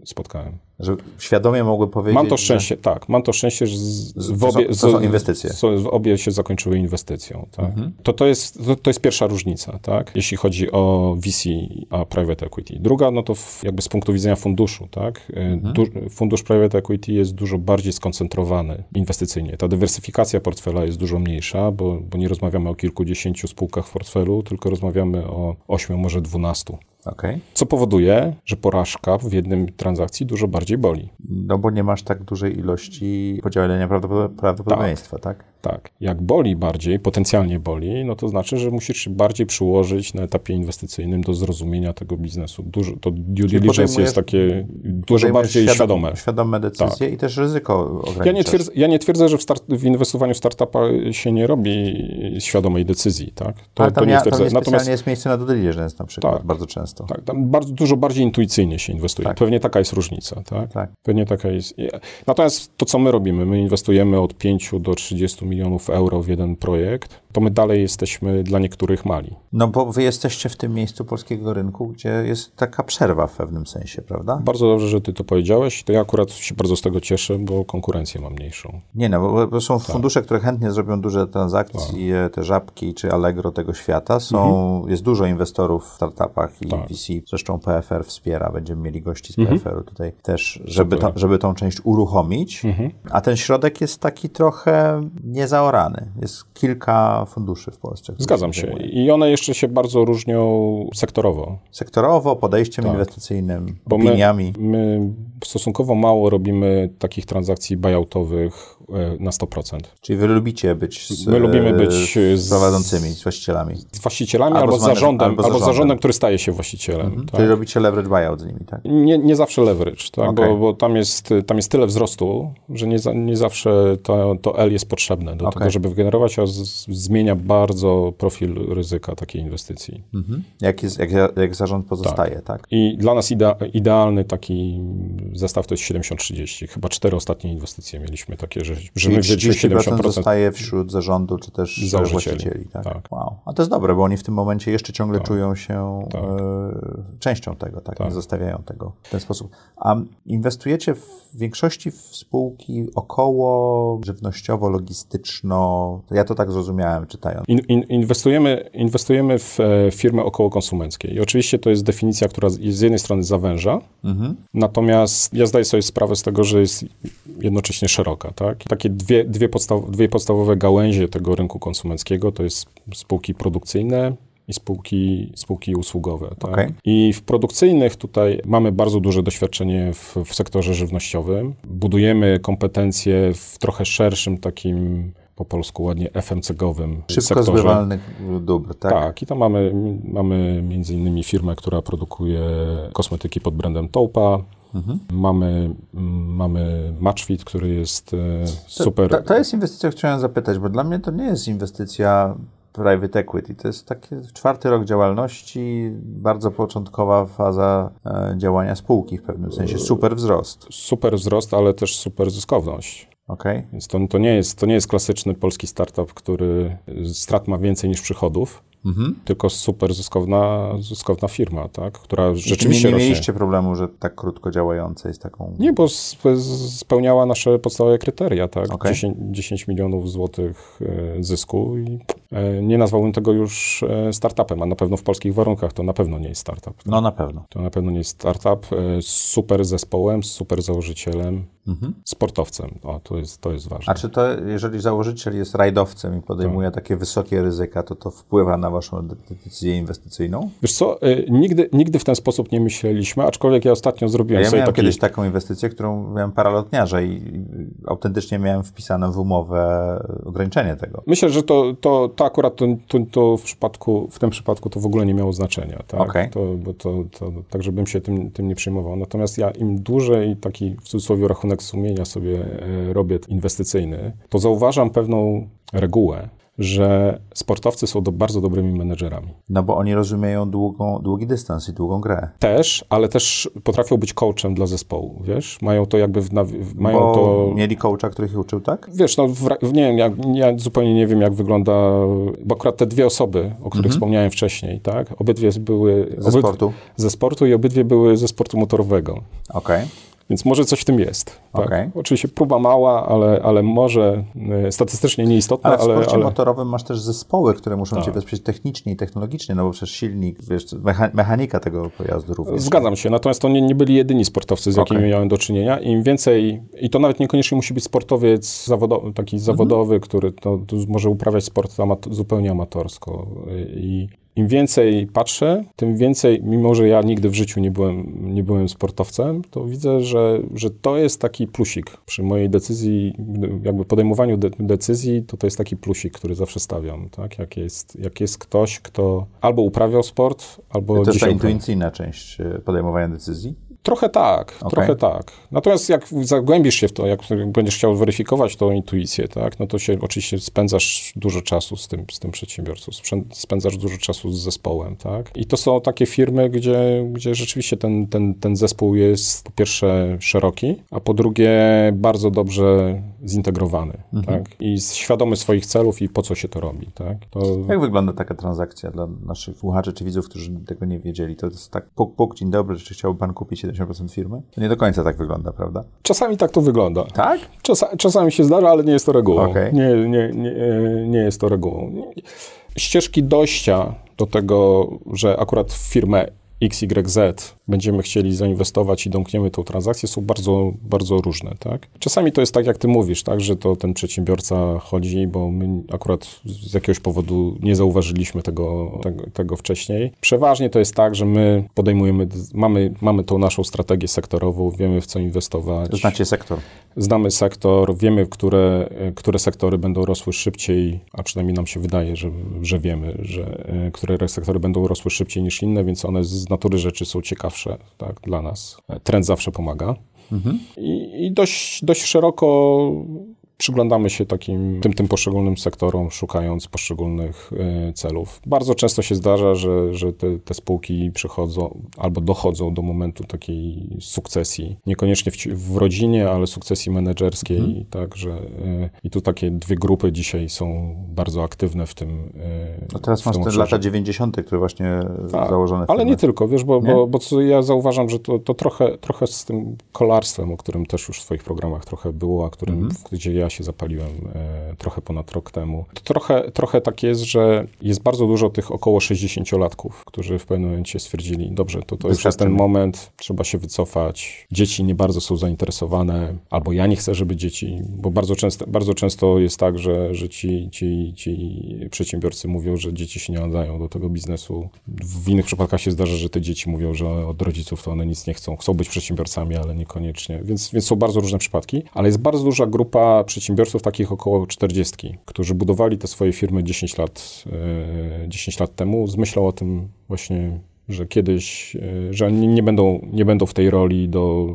spotkałem. Że świadomie mogły powiedzieć, Mam to szczęście, że... tak. Mam to szczęście, że z, w obie, to są, to są inwestycje. Obie się zakończyły inwestycją. Tak? Mhm. To, to, jest, to, to jest pierwsza różnica, tak? jeśli chodzi o VC a private equity. Druga, no to w, jakby z punktu widzenia funduszu. Tak? Y, mhm. Du, fundusz private equity jest dużo bardziej skoncentrowany inwestycyjnie. Ta dywersyfikacja portfela jest dużo mniejsza, bo, bo nie rozmawiamy o kilkudziesięciu spółkach w portfelu, tylko rozmawiamy o ośmiu, może dwunastu. Okay. Co powoduje, że porażka w jednym transakcji dużo bardziej boli. No bo nie masz tak dużej ilości podzielenia prawdopodobieństwa, tak? tak? Tak. Jak boli bardziej, potencjalnie boli, no to znaczy, że musisz się bardziej przyłożyć na etapie inwestycyjnym do zrozumienia tego biznesu. Dużo, to due diligence jest takie dużo bardziej świadom, świadome. Świadome decyzje tak. i też ryzyko Ja nie twierdzę, ja nie twierdzę że w, start, w inwestowaniu w startupa się nie robi świadomej decyzji, tak? To, Ale tam, to nie ja. Tam Natomiast jest miejsce na due diligence na przykład, tak, bardzo często. Tak, tam bardzo, dużo bardziej intuicyjnie się inwestuje. Tak. Pewnie taka jest różnica, tak? tak? Pewnie taka jest. Natomiast to, co my robimy, my inwestujemy od 5 do 30 milionów euro w jeden projekt, to my dalej jesteśmy dla niektórych mali. No bo wy jesteście w tym miejscu polskiego rynku, gdzie jest taka przerwa w pewnym sensie, prawda? Bardzo dobrze, że ty to powiedziałeś. To ja akurat się bardzo z tego cieszę, bo konkurencję mam mniejszą. Nie no, bo, są tak. fundusze, które chętnie zrobią duże transakcje, tak. te Żabki czy Allegro tego świata. Są, mhm. Jest dużo inwestorów w startupach i tak. VC. Zresztą PFR wspiera, będziemy mieli gości z mhm. PFR-u tutaj też, żeby, to, żeby tą część uruchomić. Mhm. A ten środek jest taki trochę niezaorany. Jest kilka funduszy w Polsce. Zgadzam się. I one jeszcze się bardzo różnią sektorowo. Sektorowo, podejściem tak. inwestycyjnym, Bo opiniami. My, my stosunkowo mało robimy takich transakcji buyoutowych e, na 100%. Czyli wy lubicie być z, My lubimy być z prowadzącymi, z właścicielami. Z właścicielami albo, albo z zarządem, albo, albo zarządem, który staje się właścicielem. Mhm. Tak? Czyli robicie leverage buyout z nimi, tak? Nie, nie zawsze leverage, tak? Okay. Bo, bo, tam, jest, tam jest tyle wzrostu, że nie, nie zawsze to, to L jest potrzebne do okay. tego, żeby wygenerować, a z, zmienia bardzo profil ryzyka takiej inwestycji. Mhm. Jak, jest, jak, jak zarząd pozostaje, tak? tak? I dla nas idea, idealny taki zestaw to jest 70-30. Chyba cztery ostatnie inwestycje mieliśmy takie, że, że my wzięliśmy 70%. zostaje wśród zarządu, czy też założycieli. właścicieli. Tak? tak? Wow. A to jest dobre, bo oni w tym momencie jeszcze ciągle tak. czują się tak. e, częścią tego, tak? Nie tak. zostawiają tego w ten sposób. A inwestujecie w większości w spółki około żywnościowo-logistyczno, ja to tak zrozumiałem czytając. In, in, inwestujemy, inwestujemy w e, firmy około konsumenckie i oczywiście to jest definicja, która z jednej strony zawęża, mhm. natomiast jest, ja zdaję sobie sprawę z tego, że jest jednocześnie szeroka, tak? Takie dwie, dwie, podstaw, dwie podstawowe gałęzie tego rynku konsumenckiego to jest spółki produkcyjne, i spółki, spółki usługowe. Tak? Okay. I w produkcyjnych tutaj mamy bardzo duże doświadczenie w, w sektorze żywnościowym. Budujemy kompetencje w trochę szerszym takim po polsku ładnie FMCG-owym Szybko sektorze. zbywalnych dóbr, tak? Tak, i tam mamy, mamy między innymi firmę, która produkuje kosmetyki pod brandem Taupa. Mhm. Mamy, mamy Matchfit, który jest e, super. To, to, to jest inwestycja, chciałem zapytać, bo dla mnie to nie jest inwestycja private equity. To jest taki czwarty rok działalności, bardzo początkowa faza e, działania spółki w pewnym sensie. Super wzrost. Super wzrost, ale też super zyskowność. Okay. Więc to, to, nie jest, to nie jest klasyczny polski startup, który strat ma więcej niż przychodów, mhm. tylko super zyskowna, zyskowna firma, tak? która rzeczywiście nie, nie mieliście problemu, że tak krótko działająca jest taką... Nie, bo spełniała nasze podstawowe kryteria, tak? Okay. 10, 10 milionów złotych e, zysku i e, nie nazwałbym tego już e, startupem, a na pewno w polskich warunkach to na pewno nie jest startup. Tak? No na pewno. To na pewno nie jest startup. Z super zespołem, z super założycielem, mhm. sportowcem. O, to jest, to jest ważne. A czy to, jeżeli założyciel jest rajdowcem i podejmuje tak. takie wysokie ryzyka, to to wpływa na waszą decyzję inwestycyjną? Wiesz co, y, nigdy, nigdy w ten sposób nie myśleliśmy, aczkolwiek ja ostatnio zrobiłem ja sobie miałem taki... kiedyś taką inwestycję, którą miałem paralotniarza i autentycznie miałem wpisane w umowę ograniczenie tego. Myślę, że to, to, to akurat to, to, to w, przypadku, w tym przypadku to w ogóle nie miało znaczenia. Tak? Okay. To, bo to, to, tak, żebym się tym, tym nie przejmował. Natomiast ja im dłużej taki w cudzysłowie rachunek sumienia sobie e, robię inwestycyjny, to zauważam pewną regułę, że sportowcy są do, bardzo dobrymi menedżerami. No bo oni rozumieją długą, długi dystans i długą grę. Też, ale też potrafią być coachem dla zespołu, wiesz? Mają to jakby... W, w, mają bo to... mieli coacha, który ich uczył, tak? Wiesz, no w, nie wiem, ja, ja, zupełnie nie wiem, jak wygląda... Bo akurat te dwie osoby, o których mhm. wspomniałem wcześniej, tak? Obydwie były... Ze sportu? Ze sportu i obydwie były ze sportu motorowego. Okej. Okay. Więc może coś w tym jest. Tak? Okay. Oczywiście próba mała, ale, ale może e, statystycznie nieistotna. Ale w sporcie ale... motorowym masz też zespoły, które muszą tak. cię wesprzeć technicznie i technologicznie, no bo przecież silnik, wiesz, mechanika tego pojazdu również. Zgadzam się, natomiast to nie, nie byli jedyni sportowcy, z jakimi okay. miałem do czynienia. Im więcej, i to nawet niekoniecznie musi być sportowiec zawodowy, taki mhm. zawodowy, który to, to może uprawiać sport amato zupełnie amatorsko. I im więcej patrzę, tym więcej, mimo że ja nigdy w życiu nie byłem, nie byłem sportowcem, to widzę, że, że to jest taki plusik przy mojej decyzji, jakby podejmowaniu de decyzji, to to jest taki plusik, który zawsze stawiam, tak? Jak jest, jak jest ktoś, kto albo uprawiał sport, albo... To jest ta intuicyjna część e, podejmowania decyzji? Trochę tak, okay. trochę tak. Natomiast jak zagłębisz się w to, jak będziesz chciał weryfikować tą intuicję, tak, no to się oczywiście spędzasz dużo czasu z tym, z tym przedsiębiorcą, spędzasz dużo czasu z zespołem, tak. I to są takie firmy, gdzie, gdzie rzeczywiście ten, ten, ten zespół jest po pierwsze szeroki, a po drugie bardzo dobrze zintegrowany, mhm. tak, i świadomy swoich celów i po co się to robi, tak. To... Jak wygląda taka transakcja dla naszych słuchaczy czy widzów, którzy tego nie wiedzieli? To jest tak, puk, puk, dzień dobry, czy chciałby pan kupić 70% firmy? To nie do końca tak wygląda, prawda? Czasami tak to wygląda. Tak? Czasa, czasami się zdarza, ale nie jest to regułą. Okay. Nie, nie, nie, nie jest to regułą. Ścieżki dojścia do tego, że akurat firmę XYZ będziemy chcieli zainwestować i domkniemy tą transakcję, są bardzo, bardzo różne, tak? Czasami to jest tak, jak ty mówisz, tak, że to ten przedsiębiorca chodzi, bo my akurat z jakiegoś powodu nie zauważyliśmy tego, tego, tego wcześniej. Przeważnie to jest tak, że my podejmujemy, mamy, mamy tą naszą strategię sektorową, wiemy w co inwestować. Znacie sektor. Znamy sektor, wiemy, które, które sektory będą rosły szybciej, a przynajmniej nam się wydaje, że, że wiemy, że które sektory będą rosły szybciej niż inne, więc one z natury rzeczy są ciekawsze tak, dla nas. Trend zawsze pomaga. Mhm. I, I, dość, dość szeroko przyglądamy się takim, tym, tym poszczególnym sektorom, szukając poszczególnych y, celów. Bardzo często się zdarza, że, że te, te, spółki przychodzą albo dochodzą do momentu takiej sukcesji. Niekoniecznie w, w rodzinie, ale sukcesji menedżerskiej. Mhm. Tak, że, y, I tu takie dwie grupy dzisiaj są bardzo aktywne w tym. Y, no teraz masz te lata 90., które właśnie tak, założone. Ale nie tylko, wiesz, bo, bo, bo co ja zauważam, że to, to trochę, trochę z tym kolarstwem, o którym też już w swoich programach trochę było, a którym, mhm. gdzie ja się zapaliłem e, trochę ponad rok temu. To trochę, trochę tak jest, że jest bardzo dużo tych około 60-latków, którzy w pewnym momencie stwierdzili, dobrze, to, to już jest ten moment, trzeba się wycofać. Dzieci nie bardzo są zainteresowane, albo ja nie chcę, żeby dzieci, bo bardzo często, bardzo często jest tak, że, że ci, ci, ci przedsiębiorcy mówią, że dzieci się nie nadają do tego biznesu. W innych przypadkach się zdarza, że te dzieci mówią, że od rodziców to one nic nie chcą. Chcą być przedsiębiorcami, ale niekoniecznie. Więc, więc są bardzo różne przypadki, ale jest bardzo duża grupa przedsiębiorców, takich około 40, którzy budowali te swoje firmy 10 lat, 10 lat temu z myślą o tym właśnie że kiedyś, e, że oni nie będą, nie będą w tej roli do,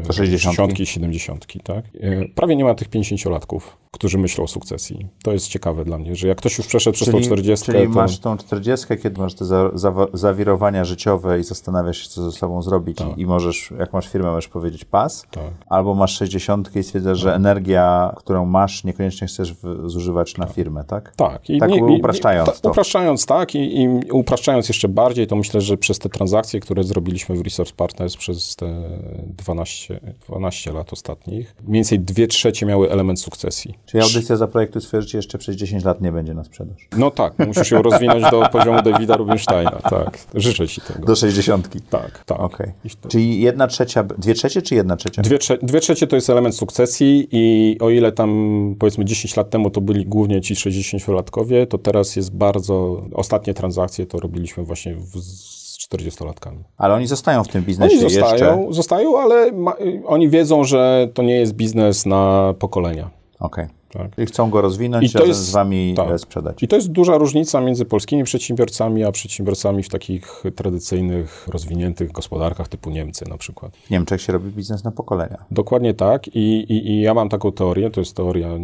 e, do 60 70 tak? E, prawie nie ma tych 50-latków, którzy myślą o sukcesji. To jest ciekawe dla mnie, że jak ktoś już przeszedł przez czyli, tą 40 Czyli to... masz tą 40 kiedy masz te za, za, zawirowania życiowe i zastanawiasz się, co ze sobą zrobić tak. i możesz, jak masz firmę, możesz powiedzieć pas, tak. albo masz 60 i stwierdzasz, że energia, którą masz, niekoniecznie chcesz w, zużywać na tak. firmę, tak? Tak. I tak nie, upraszczając ta, Upraszczając, tak i, i upraszczając jeszcze bardziej, to myślę, że przez te transakcje, które zrobiliśmy w Resource Partners przez te 12, 12 lat ostatnich, mniej więcej dwie trzecie miały element sukcesji. Czyli audycja za projektu że jeszcze przez 10 lat nie będzie na sprzedaż. No tak, musisz się rozwinąć do poziomu Davida Rubinsteina, tak. Życzę ci tego. Do 60. Tak, tak. Okay. Czyli jedna trzecia, dwie trzecie czy jedna trzecia? Dwie, trze dwie trzecie to jest element sukcesji i o ile tam powiedzmy 10 lat temu to byli głównie ci 60-latkowie, to teraz jest bardzo, ostatnie transakcje to robiliśmy właśnie w 40-latkami. Ale oni zostają w tym biznesie oni zostają, jeszcze? Zostają, ale ma, oni wiedzą, że to nie jest biznes na pokolenia. Okej. Okay. Tak. I chcą go rozwinąć, I to jest, z wami tak. sprzedać. I to jest duża różnica między polskimi przedsiębiorcami, a przedsiębiorcami w takich tradycyjnych, rozwiniętych gospodarkach typu Niemcy na przykład. W Niemczech się robi biznes na pokolenia. Dokładnie tak. I, i, i ja mam taką teorię, to jest teoria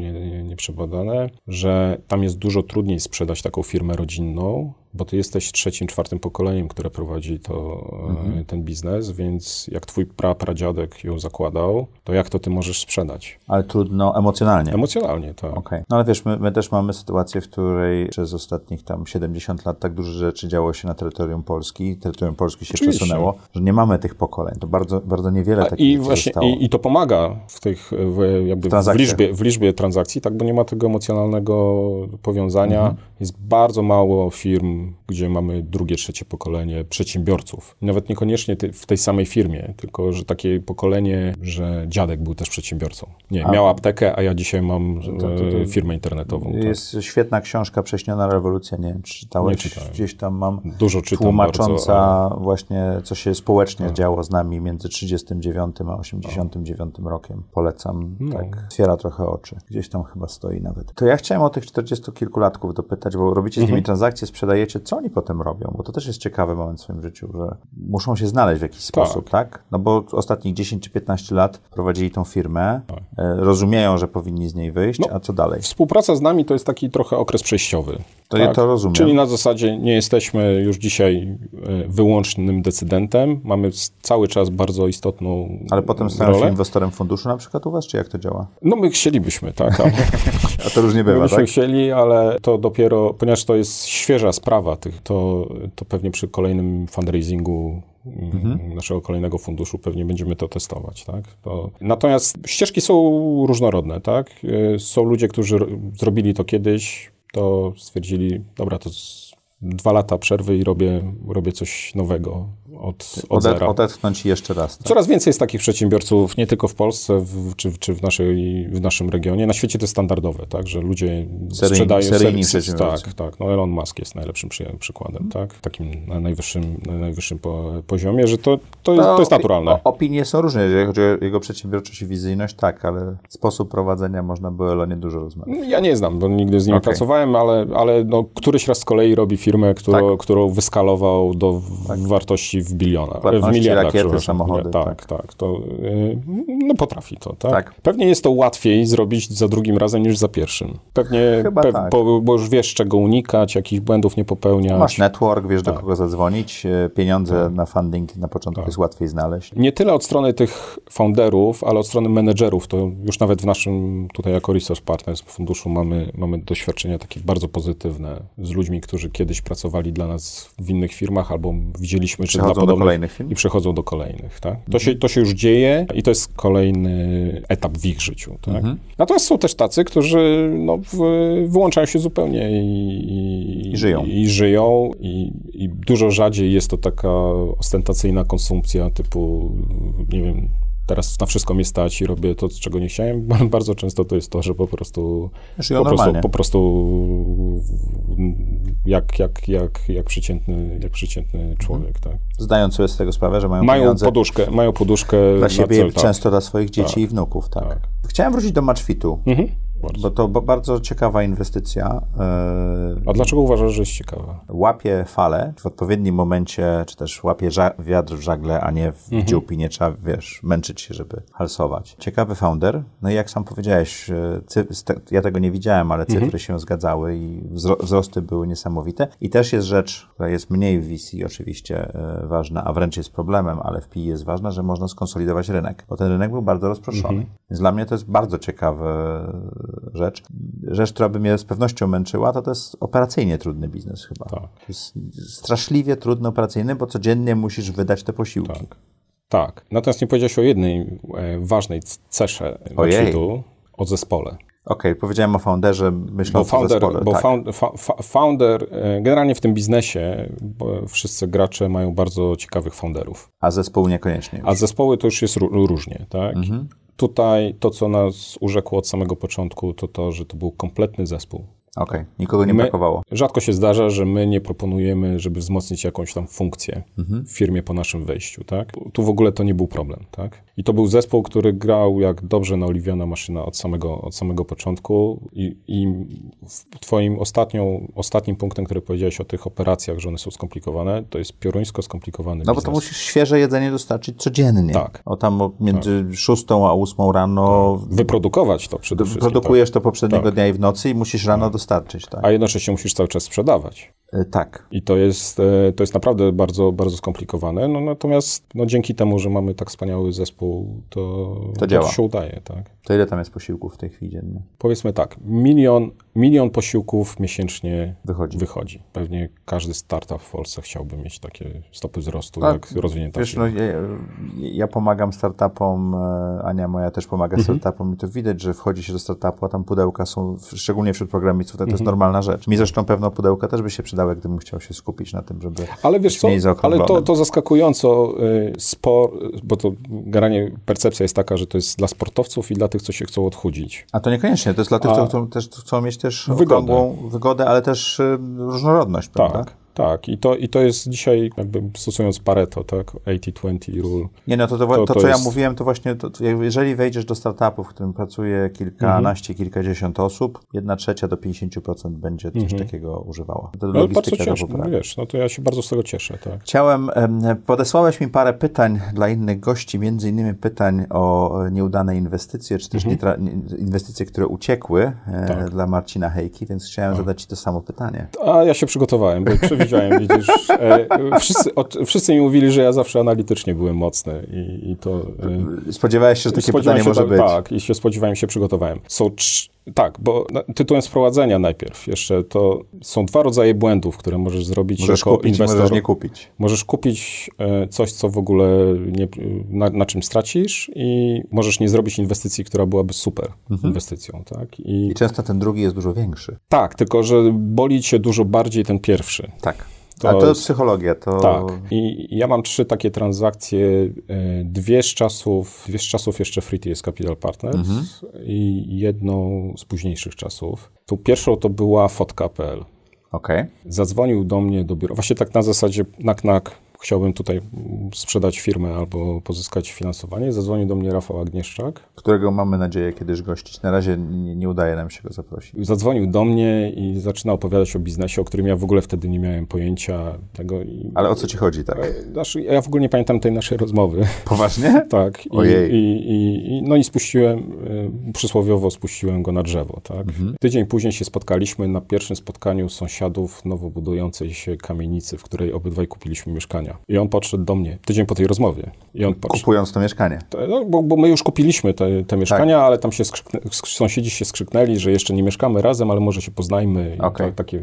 nieprzebadana, nie, nie że tam jest dużo trudniej sprzedać taką firmę rodzinną, bo ty jesteś trzecim, czwartym pokoleniem, które prowadzi to, mhm. ten biznes, więc jak twój pra, pradziadek ją zakładał, to jak to ty możesz sprzedać? Ale trudno emocjonalnie. Emocjonalnie, tak. Okay. No ale wiesz, my, my, też mamy sytuację, w której przez ostatnich tam 70 lat tak dużo rzeczy działo się na terytorium Polski, terytorium Polski się Oczywiście. przesunęło, że nie mamy tych pokoleń. To bardzo, bardzo niewiele A takich i właśnie, i, I, to pomaga w tych, w, jakby w, w, liczbie, w liczbie transakcji, tak, bo nie ma tego emocjonalnego powiązania. Mhm. Jest bardzo mało firm, gdzie mamy drugie, trzecie pokolenie przedsiębiorców. Nawet niekoniecznie w tej samej firmie, tylko że takie pokolenie, że dziadek był też przedsiębiorcą. Nie, a, miał aptekę, a ja dzisiaj mam to, to, to, e, firmę internetową. Tak. Jest tak. świetna książka Prześniona rewolucja, nie wiem, czy czytałeś? Nie czytałem. Gdzieś tam mam Dużo czytam tłumacząca bardzo, ale... właśnie, co się społecznie tak. działo z nami między 39 a 89 no. rokiem. Polecam, no. tak, otwiera trochę oczy. Gdzieś tam chyba stoi nawet. To ja chciałem o tych 40 kilkulatków dopytać, bo robicie z nimi mhm. transakcje, sprzedajecie, co oni potem robią? Bo to też jest ciekawy moment w swoim życiu, że muszą się znaleźć w jakiś tak. sposób, tak? No bo ostatnich 10 czy 15 lat prowadzili tą firmę, tak. E, rozumieją, że powinni z niej wyjść, no, a co dalej? Współpraca z nami to jest taki trochę okres przejściowy. To tak? ja to rozumiem. Czyli na zasadzie nie jesteśmy już dzisiaj e, wyłącznym decydentem, mamy cały czas bardzo istotną Ale potem stają się inwestorem funduszu na przykład u was, czy jak to działa? No my chcielibyśmy, tak. a to różnie bywa, my byśmy tak? chcieli, ale to dopiero, ponieważ to jest świeża sprawa tych, to, to pewnie przy kolejnym fundraisingu mhm. naszego kolejnego funduszu pewnie będziemy to testować, tak? To... Natomiast ścieżki są różnorodne, tak? Y, są ludzie, którzy zrobili to kiedyś, to stwierdzili, dobra, to dwa lata przerwy i robię, robię coś nowego od, od zera. Odetchnąć jeszcze raz. Tak? Coraz więcej jest takich przedsiębiorców, nie tylko w Polsce w, czy, czy w, naszej, w naszym regionie. Na świecie to jest standardowe, tak, że ludzie Seryjni, sprzedają... Seryjni ser, Tak, tak. No Elon Musk jest najlepszym przy, przykładem, hmm. tak? Takim na najwyższym, na najwyższym po, poziomie, że to, to, jest, no, to jest naturalne. O, opinie są różne, jeżeli chodzi o jego przedsiębiorczość i wizyjność, tak, ale sposób prowadzenia można by o Elonie dużo rozmawiać. Ja nie znam, bo nigdy z nim okay. pracowałem, ale, ale no, któryś raz z kolei robi firmę, którą, tak. którą wyskalował do tak. wartości w bilionach w miliardach. rakiety, samochody. Tak, tak, tak. To, y, no potrafi to, tak? tak? Pewnie jest to łatwiej zrobić za drugim razem niż za pierwszym. Pewnie, pe, tak. bo, bo, już wiesz czego unikać, jakich błędów nie popełniać. Masz network, wiesz tak. do kogo zadzwonić, y, pieniądze tak. na funding na początku tak. jest łatwiej znaleźć. Nie tyle od strony tych founderów, ale od strony menedżerów, to już nawet w naszym tutaj jako Resource Partners funduszu mamy, mamy doświadczenia takie bardzo pozytywne z ludźmi, którzy kiedyś pracowali dla nas w innych firmach albo widzieliśmy, czy dla przechodzą do kolejnych firm? I przechodzą do kolejnych, tak? To, się, to się już dzieje i to jest kolejny etap w ich życiu, tak? Mhm. Natomiast są też tacy, którzy no, w, wyłączają się zupełnie i, i, I żyją. I, żyją i, i dużo rzadziej jest to taka ostentacyjna konsumpcja typu, nie wiem, teraz na wszystko mnie stać i robię to, czego nie chciałem. Bardzo często to jest to, że po prostu Żyją po prostu, po prostu jak, jak, jak, jak, przeciętny, jak przeciętny człowiek, tak. Zdając sobie z tego sprawę, że mają, Mają poduszkę, mają poduszkę dla na siebie cel, tak. często dla swoich dzieci Tak. i wnuków, tak. Tak. Chciałem wrócić do Matchfitu, Mhm. Bardzo. bo to bardzo ciekawa inwestycja. E, A dlaczego uważasz, że jest ciekawa? łapie falę w odpowiednim momencie, czy też łapie wiatr w żagle, a nie w Mhm. Nie trzeba, wiesz, męczyć się, żeby halsować. Ciekawy founder. No i jak sam powiedziałeś, e, ja tego nie widziałem, ale cyfry Mhm. się zgadzały i wzro- wzrosty były niesamowite. I też jest rzecz, która jest mniej w VC oczywiście e, ważna, a wręcz jest problemem, ale w PI jest ważna, że można skonsolidować rynek, bo ten rynek był bardzo rozproszony. Mhm. Więc dla mnie to jest bardzo ciekawa rzecz. Rzecz, która by mnie z pewnością męczyła, to to jest operacyjnie trudny biznes chyba. Tak. To jest straszliwie trudny operacyjny, bo codziennie musisz wydać te posiłki. Tak. Tak. Natomiast nie powiedziałeś o jednej e, ważnej cesze. Machitu, o zespole. Okej, powiedziałem o founderze, Bo myśląc o zespole. bo tak. found, fa, founder, e, generalnie w tym biznesie bo wszyscy gracze mają bardzo ciekawych founderów. A zespół niekoniecznie. A zespoły to już jest ró- różnie, tak? Mhm. Tutaj to, co nas urzekło od samego początku, to to, że to był kompletny zespół. Okej, nikogo nie My- brakowało. Rzadko się zdarza, że my nie proponujemy, żeby wzmocnić jakąś tam funkcję Mhm. w firmie po naszym wejściu, tak? Tu w ogóle to nie był problem, tak? I to był zespół, który grał jak dobrze naoliwiona maszyna od samego, od samego początku i, i twoim ostatnią, ostatnim punktem, który powiedziałeś o tych operacjach, że one są skomplikowane, to jest pioruńsko skomplikowany No bo biznes. to musisz świeże jedzenie dostarczyć codziennie. Tak. O tam między szóstą a ósmą rano Wyprodukować to przede wszystkim. produkujesz to poprzedniego Tak. dnia i w nocy i musisz rano dostarczyć, tak? Tak. A jednocześnie musisz cały czas sprzedawać. Y, Tak. I to jest, e, to jest naprawdę bardzo, bardzo skomplikowane. No, natomiast no, dzięki temu, że mamy tak wspaniały zespół, to, To działa. się udaje. Tak? To ile tam jest posiłków w tej chwili dziennie? Powiedzmy tak, milion, milion posiłków miesięcznie Wychodzi. wychodzi. Pewnie każdy startup w Polsce chciałby mieć takie stopy wzrostu, A, jak rozwinięta Wiesz, no, ja, ja pomagam startupom, e, Ania moja też pomaga Mhm. startupom i to widać, że wchodzi się do startupu, a tam pudełka są, szczególnie wśród programistów, to, Mhm. jest normalna rzecz. Mi zresztą pewno pudełka też by się przydały, gdybym chciał się skupić na tym, żeby Ale wiesz co, ale to, to zaskakująco y, spor, bo to generalnie percepcja jest taka, że to jest dla sportowców i dla tych, co się chcą odchudzić. A to niekoniecznie, to jest dla tych, A- co też chcą mieć też Wygodę. okrągłą wygodę, ale też y, różnorodność, prawda? Tak, tak. I to, I to jest dzisiaj, jakby stosując Pareto, tak, 80-20 rule. Nie, no to, to, to, To- co jest- ja mówiłem, to właśnie, to, to jeżeli wejdziesz do startupu, w którym pracuje kilkanaście, Mhm. kilkadziesiąt osób, jedna trzecia do 50% będzie coś takiego używała. To No, bardzo cieszę, no, wiesz, no to ja się bardzo z tego cieszę, tak. Chciałem, em, podesłałeś mi parę pytań dla innych gości, między innymi pytań o nieudane inwestycje, czy też nie- inwestycje, które uciekły e, Mhm. Tak. dla Marcina Hejki, więc chciałem zadać Ci to samo pytanie. A ja się przygotowałem, bo przewidziałem, widzisz. E, wszyscy, od, wszyscy mi mówili, że ja zawsze analitycznie byłem mocny i, i to... E, Spodziewałeś się, że takie pytanie się, może tak, być? Tak, i się spodziewałem się, przygotowałem. Są trz- tak, bo tytułem sprowadzenia najpierw jeszcze to są dwa rodzaje błędów, które możesz zrobić Możesz jako kupić inwestor. możesz nie kupić. Możesz kupić e, coś, co w ogóle nie, na, na czym stracisz i możesz nie zrobić inwestycji, która byłaby super inwestycją, tak? I, Mhm. I często ten drugi jest dużo większy. tak, tylko że boli cię dużo bardziej ten pierwszy. Tak. To Ale to jest- psychologia, to... Tak. I ja mam trzy takie transakcje, e, dwie z czasów, dwie z czasów jeszcze Free TS Capital Partners Mhm. i jedną z późniejszych czasów. Tą pierwszą to była fotka.pl. Okej. Zadzwonił do mnie do biura, właśnie tak na zasadzie nak-nak, chciałbym tutaj sprzedać firmę albo pozyskać finansowanie. Zadzwonił do mnie Rafał Agnieszczak. Którego mamy nadzieję kiedyś gościć. Na razie nie, nie udaje nam się go zaprosić. Zadzwonił do mnie i zaczyna opowiadać o biznesie, o którym ja w ogóle wtedy nie miałem pojęcia tego. I, Ale o co Ci chodzi, tak? Znaczy, ja w ogóle nie pamiętam tej naszej rozmowy. Poważnie? Tak. I, Ojej. I, no i spuściłem, y, przysłowiowo spuściłem go na drzewo, tak. Mhm. Tydzień później się spotkaliśmy na pierwszym spotkaniu sąsiadów nowo budującej się kamienicy, w której obydwaj kupiliśmy mieszkanie. Mieszkania. I on podszedł do mnie tydzień po tej rozmowie. I on podszedł, Kupując to mieszkanie. no, bo, bo my już kupiliśmy te, te mieszkania, ale tam się skrzyknę, sąsiedzi się skrzyknęli, że jeszcze nie mieszkamy razem, ale może się poznajmy. I Okej. tak, takie,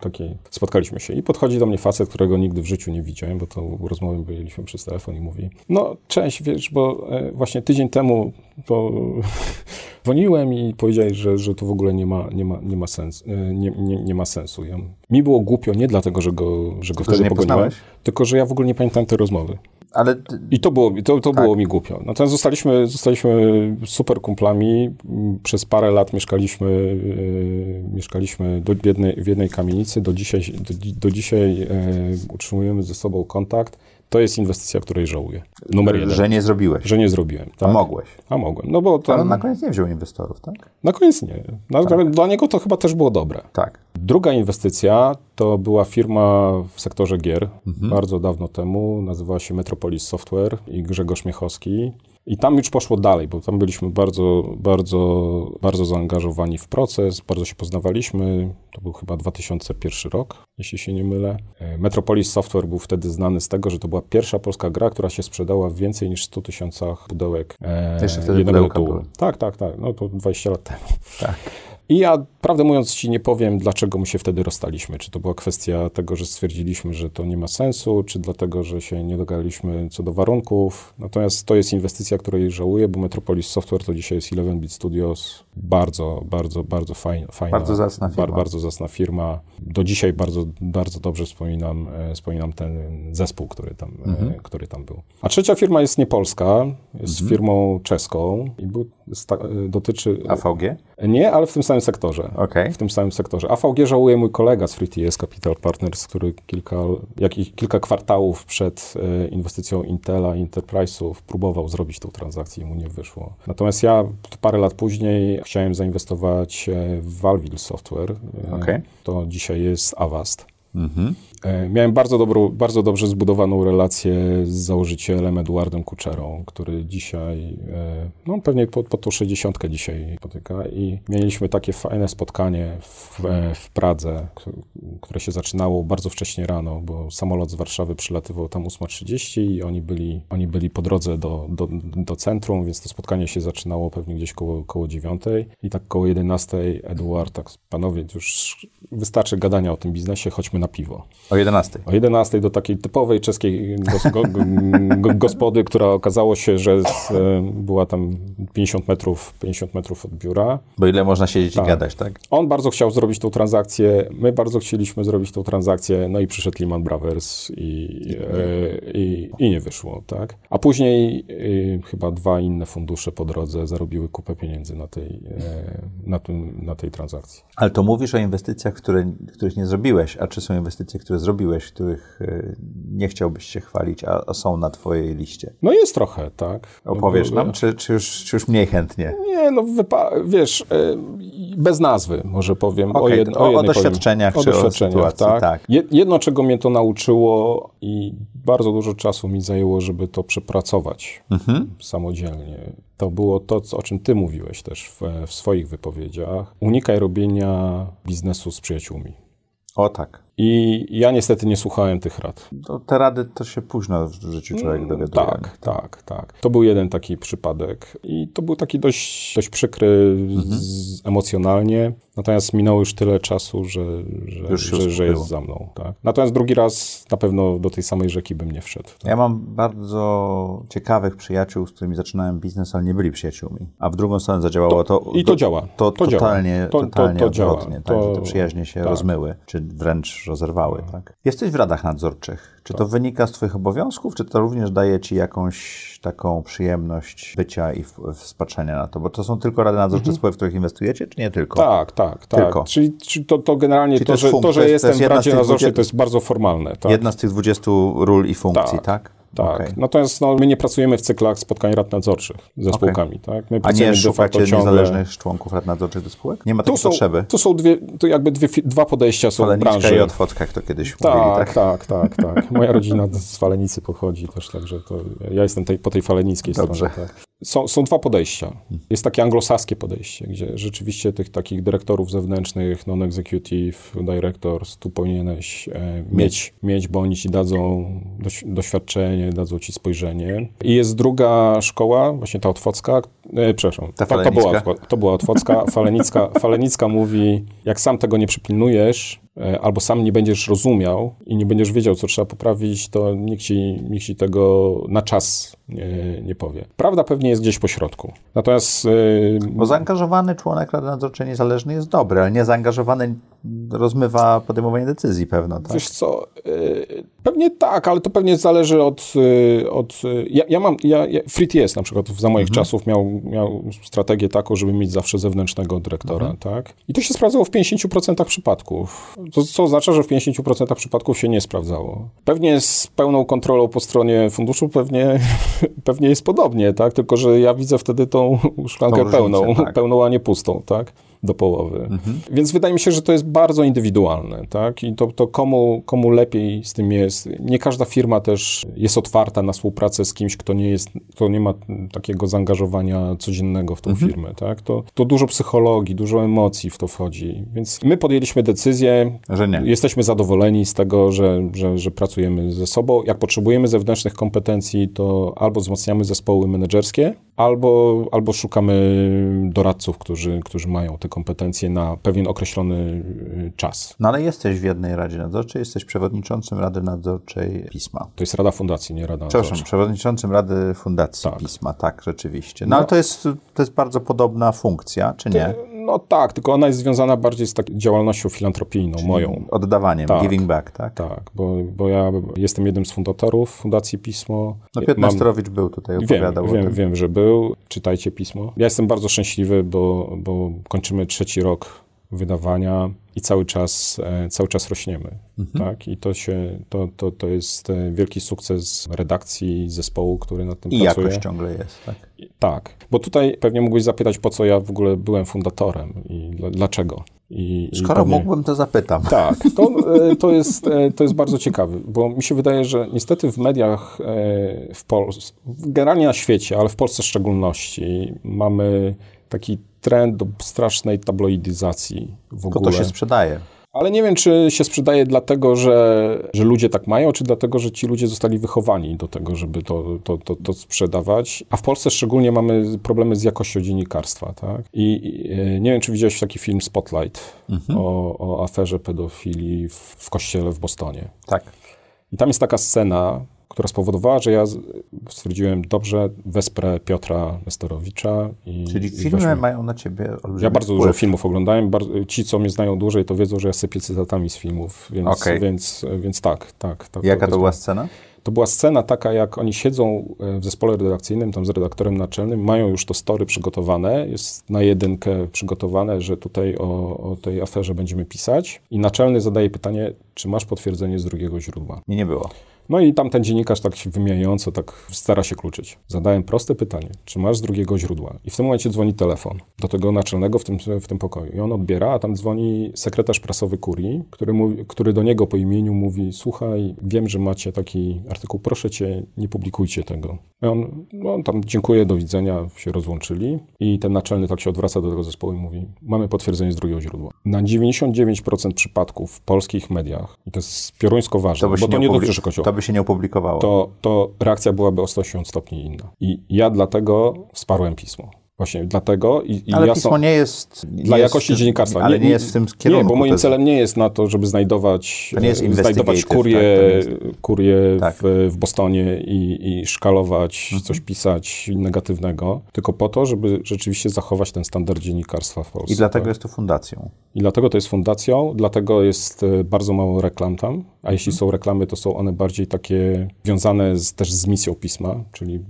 takie spotkaliśmy się. I podchodzi do mnie facet, którego nigdy w życiu nie widziałem, bo to rozmowę byliśmy przez telefon i mówi, no cześć, wiesz, bo e, właśnie tydzień temu to dzwoniłem i powiedziałeś, że, że to w ogóle nie ma, nie ma, nie ma sensu. e, Nie, nie, nie ma sensu. Ja, mi było głupio nie dlatego, że go, że go że wtedy nie pogoniłem, poznałeś? tylko że ja w ogóle nie pamiętam tej rozmowy. Ale I to było, to, to Tak. było mi głupio. Natomiast zostaliśmy, zostaliśmy super kumplami. Przez parę lat mieszkaliśmy, yy, mieszkaliśmy do, w, jednej, w jednej kamienicy. Do dzisiaj, do, do dzisiaj yy, utrzymujemy ze sobą kontakt. To jest inwestycja, której żałuję. Numer jeden. że nie zrobiłeś. Że nie zrobiłem. A Tak? mogłeś. A mogłem. No bo Ale tam, na koniec nie wziął inwestorów, tak? na koniec nie. Na, Dla niego to chyba też było dobre. Tak. Druga inwestycja to była firma w sektorze gier bardzo dawno temu. Nazywała się Metropolis Software i Grzegorz Miechowski. I tam już poszło dalej, bo tam byliśmy bardzo, bardzo, bardzo zaangażowani w proces, bardzo się poznawaliśmy. To był chyba 2001 rok, jeśli się nie mylę. E, Metropolis Software był wtedy znany z tego, że to była pierwsza polska gra, która się sprzedała w więcej niż 100 tysiącach pudełek e, Jeszcze wtedy pudełka były. Tak, tak, tak. No to 20 lat temu. Tak. I ja, prawdę mówiąc, ci nie powiem, dlaczego my się wtedy rozstaliśmy. Czy to była kwestia tego, że stwierdziliśmy, że to nie ma sensu, czy dlatego, że się nie dogadaliśmy co do warunków. Natomiast to jest inwestycja, której żałuję, bo Metropolis Software to dzisiaj jest 11-bit Studios. Bardzo, bardzo, bardzo fajna. fajna Bardzo zacna firma. bardzo zacna firma. Do dzisiaj bardzo, bardzo dobrze wspominam, e, wspominam ten zespół, który tam, Mhm. e, który tam był. A trzecia firma jest niepolska, jest Mhm. firmą czeską i był, dotyczy... AVG? Nie, ale w tym samym sektorze. Okej. W tym samym sektorze. AVG żałuje mój kolega z FreeTS Capital Partners, który kilka, jakich, kilka kwartałów przed e, inwestycją Intela, Enterprise'ów próbował zrobić tą transakcję i mu nie wyszło. Natomiast ja parę lat później chciałem zainwestować e, w Valville Software. E, Okej. To dzisiaj jest Avast. Mhm. E, Miałem bardzo, dobrą, bardzo dobrze zbudowaną relację z założycielem Eduardem Kuczerą, który dzisiaj, e, no pewnie po, po tą 60 dzisiaj spotyka i mieliśmy takie fajne spotkanie w, e, w Pradze, które się zaczynało bardzo wcześnie rano, bo samolot z Warszawy przylatywał tam 8.30 i oni byli, oni byli po drodze do, do, do centrum, więc to spotkanie się zaczynało pewnie gdzieś koło, koło 9 i tak koło 11 Eduard, tak panowie, już wystarczy gadania o tym biznesie, chodźmy na piwo. O 11. O 11 do takiej typowej czeskiej gos, go, go, gospody, która okazało się, że z, e, była tam 50 metrów, 50 metrów od biura. Bo ile można siedzieć Tak. i gadać, tak? On bardzo chciał zrobić tą transakcję, my bardzo chcieliśmy zrobić tą transakcję, no i przyszedł Lehman Brothers i, e, i, i nie wyszło, tak? A później e, chyba dwa inne fundusze po drodze zarobiły kupę pieniędzy na tej, na tym, na tej transakcji. Ale to mówisz o inwestycjach, które, których nie zrobiłeś, a czy są inwestycje, które zrobiłeś, których y, nie chciałbyś się chwalić, a, a są na twojej liście? No jest trochę, tak? No Opowiesz bo- nam, czy, czy, już, czy już mniej chętnie? Nie, no wiesz, e, bez nazwy może powiem. Okej, jed- o- o doświadczeniach powiem. czy o doświadczeniach, sytuacji, tak. tak. Je- Jedno, czego mnie to nauczyło i bardzo dużo czasu mi zajęło, żeby to przepracować Mhm. samodzielnie, to było to, o czym ty mówiłeś też w, w swoich wypowiedziach. Unikaj robienia biznesu z przyjaciółmi. O tak. I ja niestety nie słuchałem tych rad. To te rady to się późno w życiu człowiek dowiaduje. Tak, tak, tak. To był jeden taki przypadek i to był taki dość, dość przykry z, emocjonalnie. Natomiast minęło już tyle czasu, że, że, że, że jest za mną. Tak. Natomiast drugi raz na pewno do tej samej rzeki bym nie wszedł. Tak. Ja mam bardzo ciekawych przyjaciół, z którymi zaczynałem biznes, ale nie byli przyjaciółmi. A w drugą stronę zadziałało to. I to działa. To, To działa. totalnie, To- to- totalnie to działa. odwrotnie, tak, To- że te przyjaźnie się tak. rozmyły, czy wręcz rozerwały. Tak. Jesteś w radach nadzorczych. Czy to wynika z Twoich obowiązków, czy to również daje Ci jakąś taką przyjemność bycia i wspatrzenia na to? Bo to są tylko rady nadzorcze spółek, w których inwestujecie, czy nie tylko? Tak, tak, tak. Tylko. Czyli, czyli to, to generalnie Czyli to to, że, to, to że to jestem jest w Radzie Nadzorczej, 20 to jest bardzo formalne. Tak? Jedna z tych 20 ról i funkcji, tak? Tak. Okej. Natomiast no, my nie pracujemy w cyklach spotkań rad nadzorczych ze spółkami. Tak? My A nie szukacie ciągle- niezależnych członków rad nadzorczych do spółek? Nie ma Tu takiej są, potrzeby. tu są dwie, to jakby dwie, dwa podejścia są w Faleniczka branży. i otwoczka, jak to kiedyś mówili, Tak, tak? tak, tak, tak. Moja rodzina z Falenicy pochodzi też, także to ja jestem tej, po tej falenickiej Dobrze. stronie. Tak. Są, są dwa podejścia. Jest takie anglosaskie podejście, gdzie rzeczywiście tych takich dyrektorów zewnętrznych, non-executive directors, tu powinieneś e, mieć, mieć, bo oni ci dadzą doś, doświadczenie, dadzą ci spojrzenie. I jest druga szkoła, właśnie ta otwocka, e, przepraszam, Ta to, to, była, to była otwocka, falenicka, falenicka mówi, jak sam tego nie przypilnujesz, albo sam nie będziesz rozumiał i nie będziesz wiedział, co trzeba poprawić, to nikt ci, nikt ci tego na czas nie, nie powie. Prawda pewnie jest gdzieś po środku. Natomiast e, Bo zaangażowany członek Rady Nadzorczej Niezależnej jest dobry, ale niezaangażowany rozmywa podejmowanie decyzji pewno, tak? Wiesz co, y, pewnie tak, ale to pewnie zależy od... y, od y, ja, ja mam, ja, ja, jest na przykład za moich czasów miał, miał strategię taką, żeby mieć zawsze zewnętrznego dyrektora, tak? I to się sprawdzało w 50% przypadków. To co oznacza, że w 50% przypadków się nie sprawdzało. Pewnie z pełną kontrolą po stronie funduszu pewnie, pewnie jest podobnie, tak? Tylko, że ja widzę wtedy tą szklankę Tą różnicę, pełną, tak. pełną, a nie pustą, tak? Do połowy. Więc wydaje mi się, że to jest bardzo indywidualne, tak? I to, to komu, komu lepiej z tym jest. Nie każda firma też jest otwarta na współpracę z kimś, kto nie jest, kto nie ma takiego zaangażowania codziennego w tą firmę, tak? To, to dużo psychologii, dużo emocji w to wchodzi. Więc my podjęliśmy decyzję, Że nie. Jesteśmy zadowoleni z tego, że, że, że pracujemy ze sobą. Jak potrzebujemy zewnętrznych kompetencji, to albo wzmacniamy zespoły menedżerskie, albo, albo szukamy doradców, którzy, którzy mają te kompetencje na pewien określony y, czas. No ale jesteś w jednej Radzie Nadzorczej, jesteś przewodniczącym Rady Nadzorczej PISMA. To jest Rada Fundacji, nie Rada Przepraszam, Nadzorcza. przewodniczącym Rady Fundacji Tak. PISMA, tak, rzeczywiście. No, ale to jest, to jest bardzo podobna funkcja, czy nie? No tak, tylko ona jest związana bardziej z taką działalnością filantropijną, moją. Oddawaniem, Tak. giving back, tak? Tak, bo, bo ja jestem jednym z fundatorów Fundacji Pismo. No Piotr Mam- był tutaj, Wiem, opowiadał o wiem, tym. wiem, że był. Czytajcie pismo. Ja jestem bardzo szczęśliwy, bo, bo kończymy trzeci rok wydawania i cały czas, e, cały czas rośniemy. Mhm. Tak? I to, się, to, to, to jest e, wielki sukces redakcji, zespołu, który nad tym I pracuje. jakość ciągle jest, tak? I- Tak, bo tutaj pewnie mógłbyś zapytać, po co ja w ogóle byłem fundatorem i dla, dlaczego. I, i Skoro pewnie- mógłbym, to zapytam. tak, to, e, to, jest, to jest bardzo ciekawe, bo mi się wydaje, że niestety w mediach w Polsce, generalnie na świecie, ale w Polsce w szczególności, mamy taki trend do strasznej tabloidyzacji w ogóle. to się sprzedaje. Ale nie wiem, czy się sprzedaje dlatego, że, że ludzie tak mają, czy dlatego, że ci ludzie zostali wychowani do tego, żeby to, to, to, to sprzedawać. A w Polsce szczególnie mamy problemy z jakością dziennikarstwa. Tak? I i, e, nie wiem, czy widziałeś taki film Spotlight o, o aferze pedofilii w, w kościele w Bostonie. Tak. I tam jest taka scena, która spowodowała, że ja stwierdziłem, dobrze, wesprę Piotra Nesterowicza. I, Czyli i filmy weźmy- mają na ciebie olbrzymi ja bardzo wpływ. dużo filmów oglądałem. Bardzo, ci, co mnie znają dłużej, to wiedzą, że ja sypię cytatami z filmów, więc, Okej. więc, więc tak, tak. tak Jaka to jest- była scena? To była scena taka, jak oni siedzą e, w zespole redakcyjnym, tam z redaktorem naczelnym, mają już to story przygotowane, jest na jedynkę przygotowane, że tutaj o, o tej aferze będziemy pisać i naczelny zadaje pytanie, czy masz potwierdzenie z drugiego źródła. Nie, nie było. No i tamten dziennikarz tak się wymijająco tak stara się kluczyć. Zadałem proste pytanie, czy masz z drugiego źródła? I w tym momencie dzwoni telefon do tego naczelnego w tym, w tym pokoju. I on odbiera, a tam dzwoni sekretarz prasowy kurii, który, mówi, który do niego po imieniu mówi, słuchaj, wiem, że macie taki artykuł, proszę cię, nie publikujcie tego. I on, no, on tam dziękuję, do widzenia, się rozłączyli i ten naczelny tak się odwraca do tego zespołu i mówi, mamy potwierdzenie z drugiego źródła. Na 99% przypadków w polskich mediach, i to jest pioruńsko ważne, by bo to nie dotyczy kościoła To by się nie opublikowało. to, to reakcja byłaby o 180 stopni inna. I ja dlatego wsparłem pismo. Właśnie dlatego i, i ale ja pismo są- nie jest... dla jest, jakości dziennikarstwa. Ale nie, jest w tym kierunku. Nie, bo moim jest- celem nie jest na to, żeby znajdować, To nie jest znajdować investigative, kurię, tak, to nie kurię Tak. w, w Bostonie i, i szkalować, Mhm. coś pisać negatywnego, tylko po to, żeby rzeczywiście zachować ten standard dziennikarstwa w Polsce. I dlatego tak? jest to fundacją. I dlatego to jest fundacją, dlatego jest e, bardzo mało reklam tam, a jeśli Mhm. są reklamy, to są one bardziej takie związane z, też z misją pisma, czyli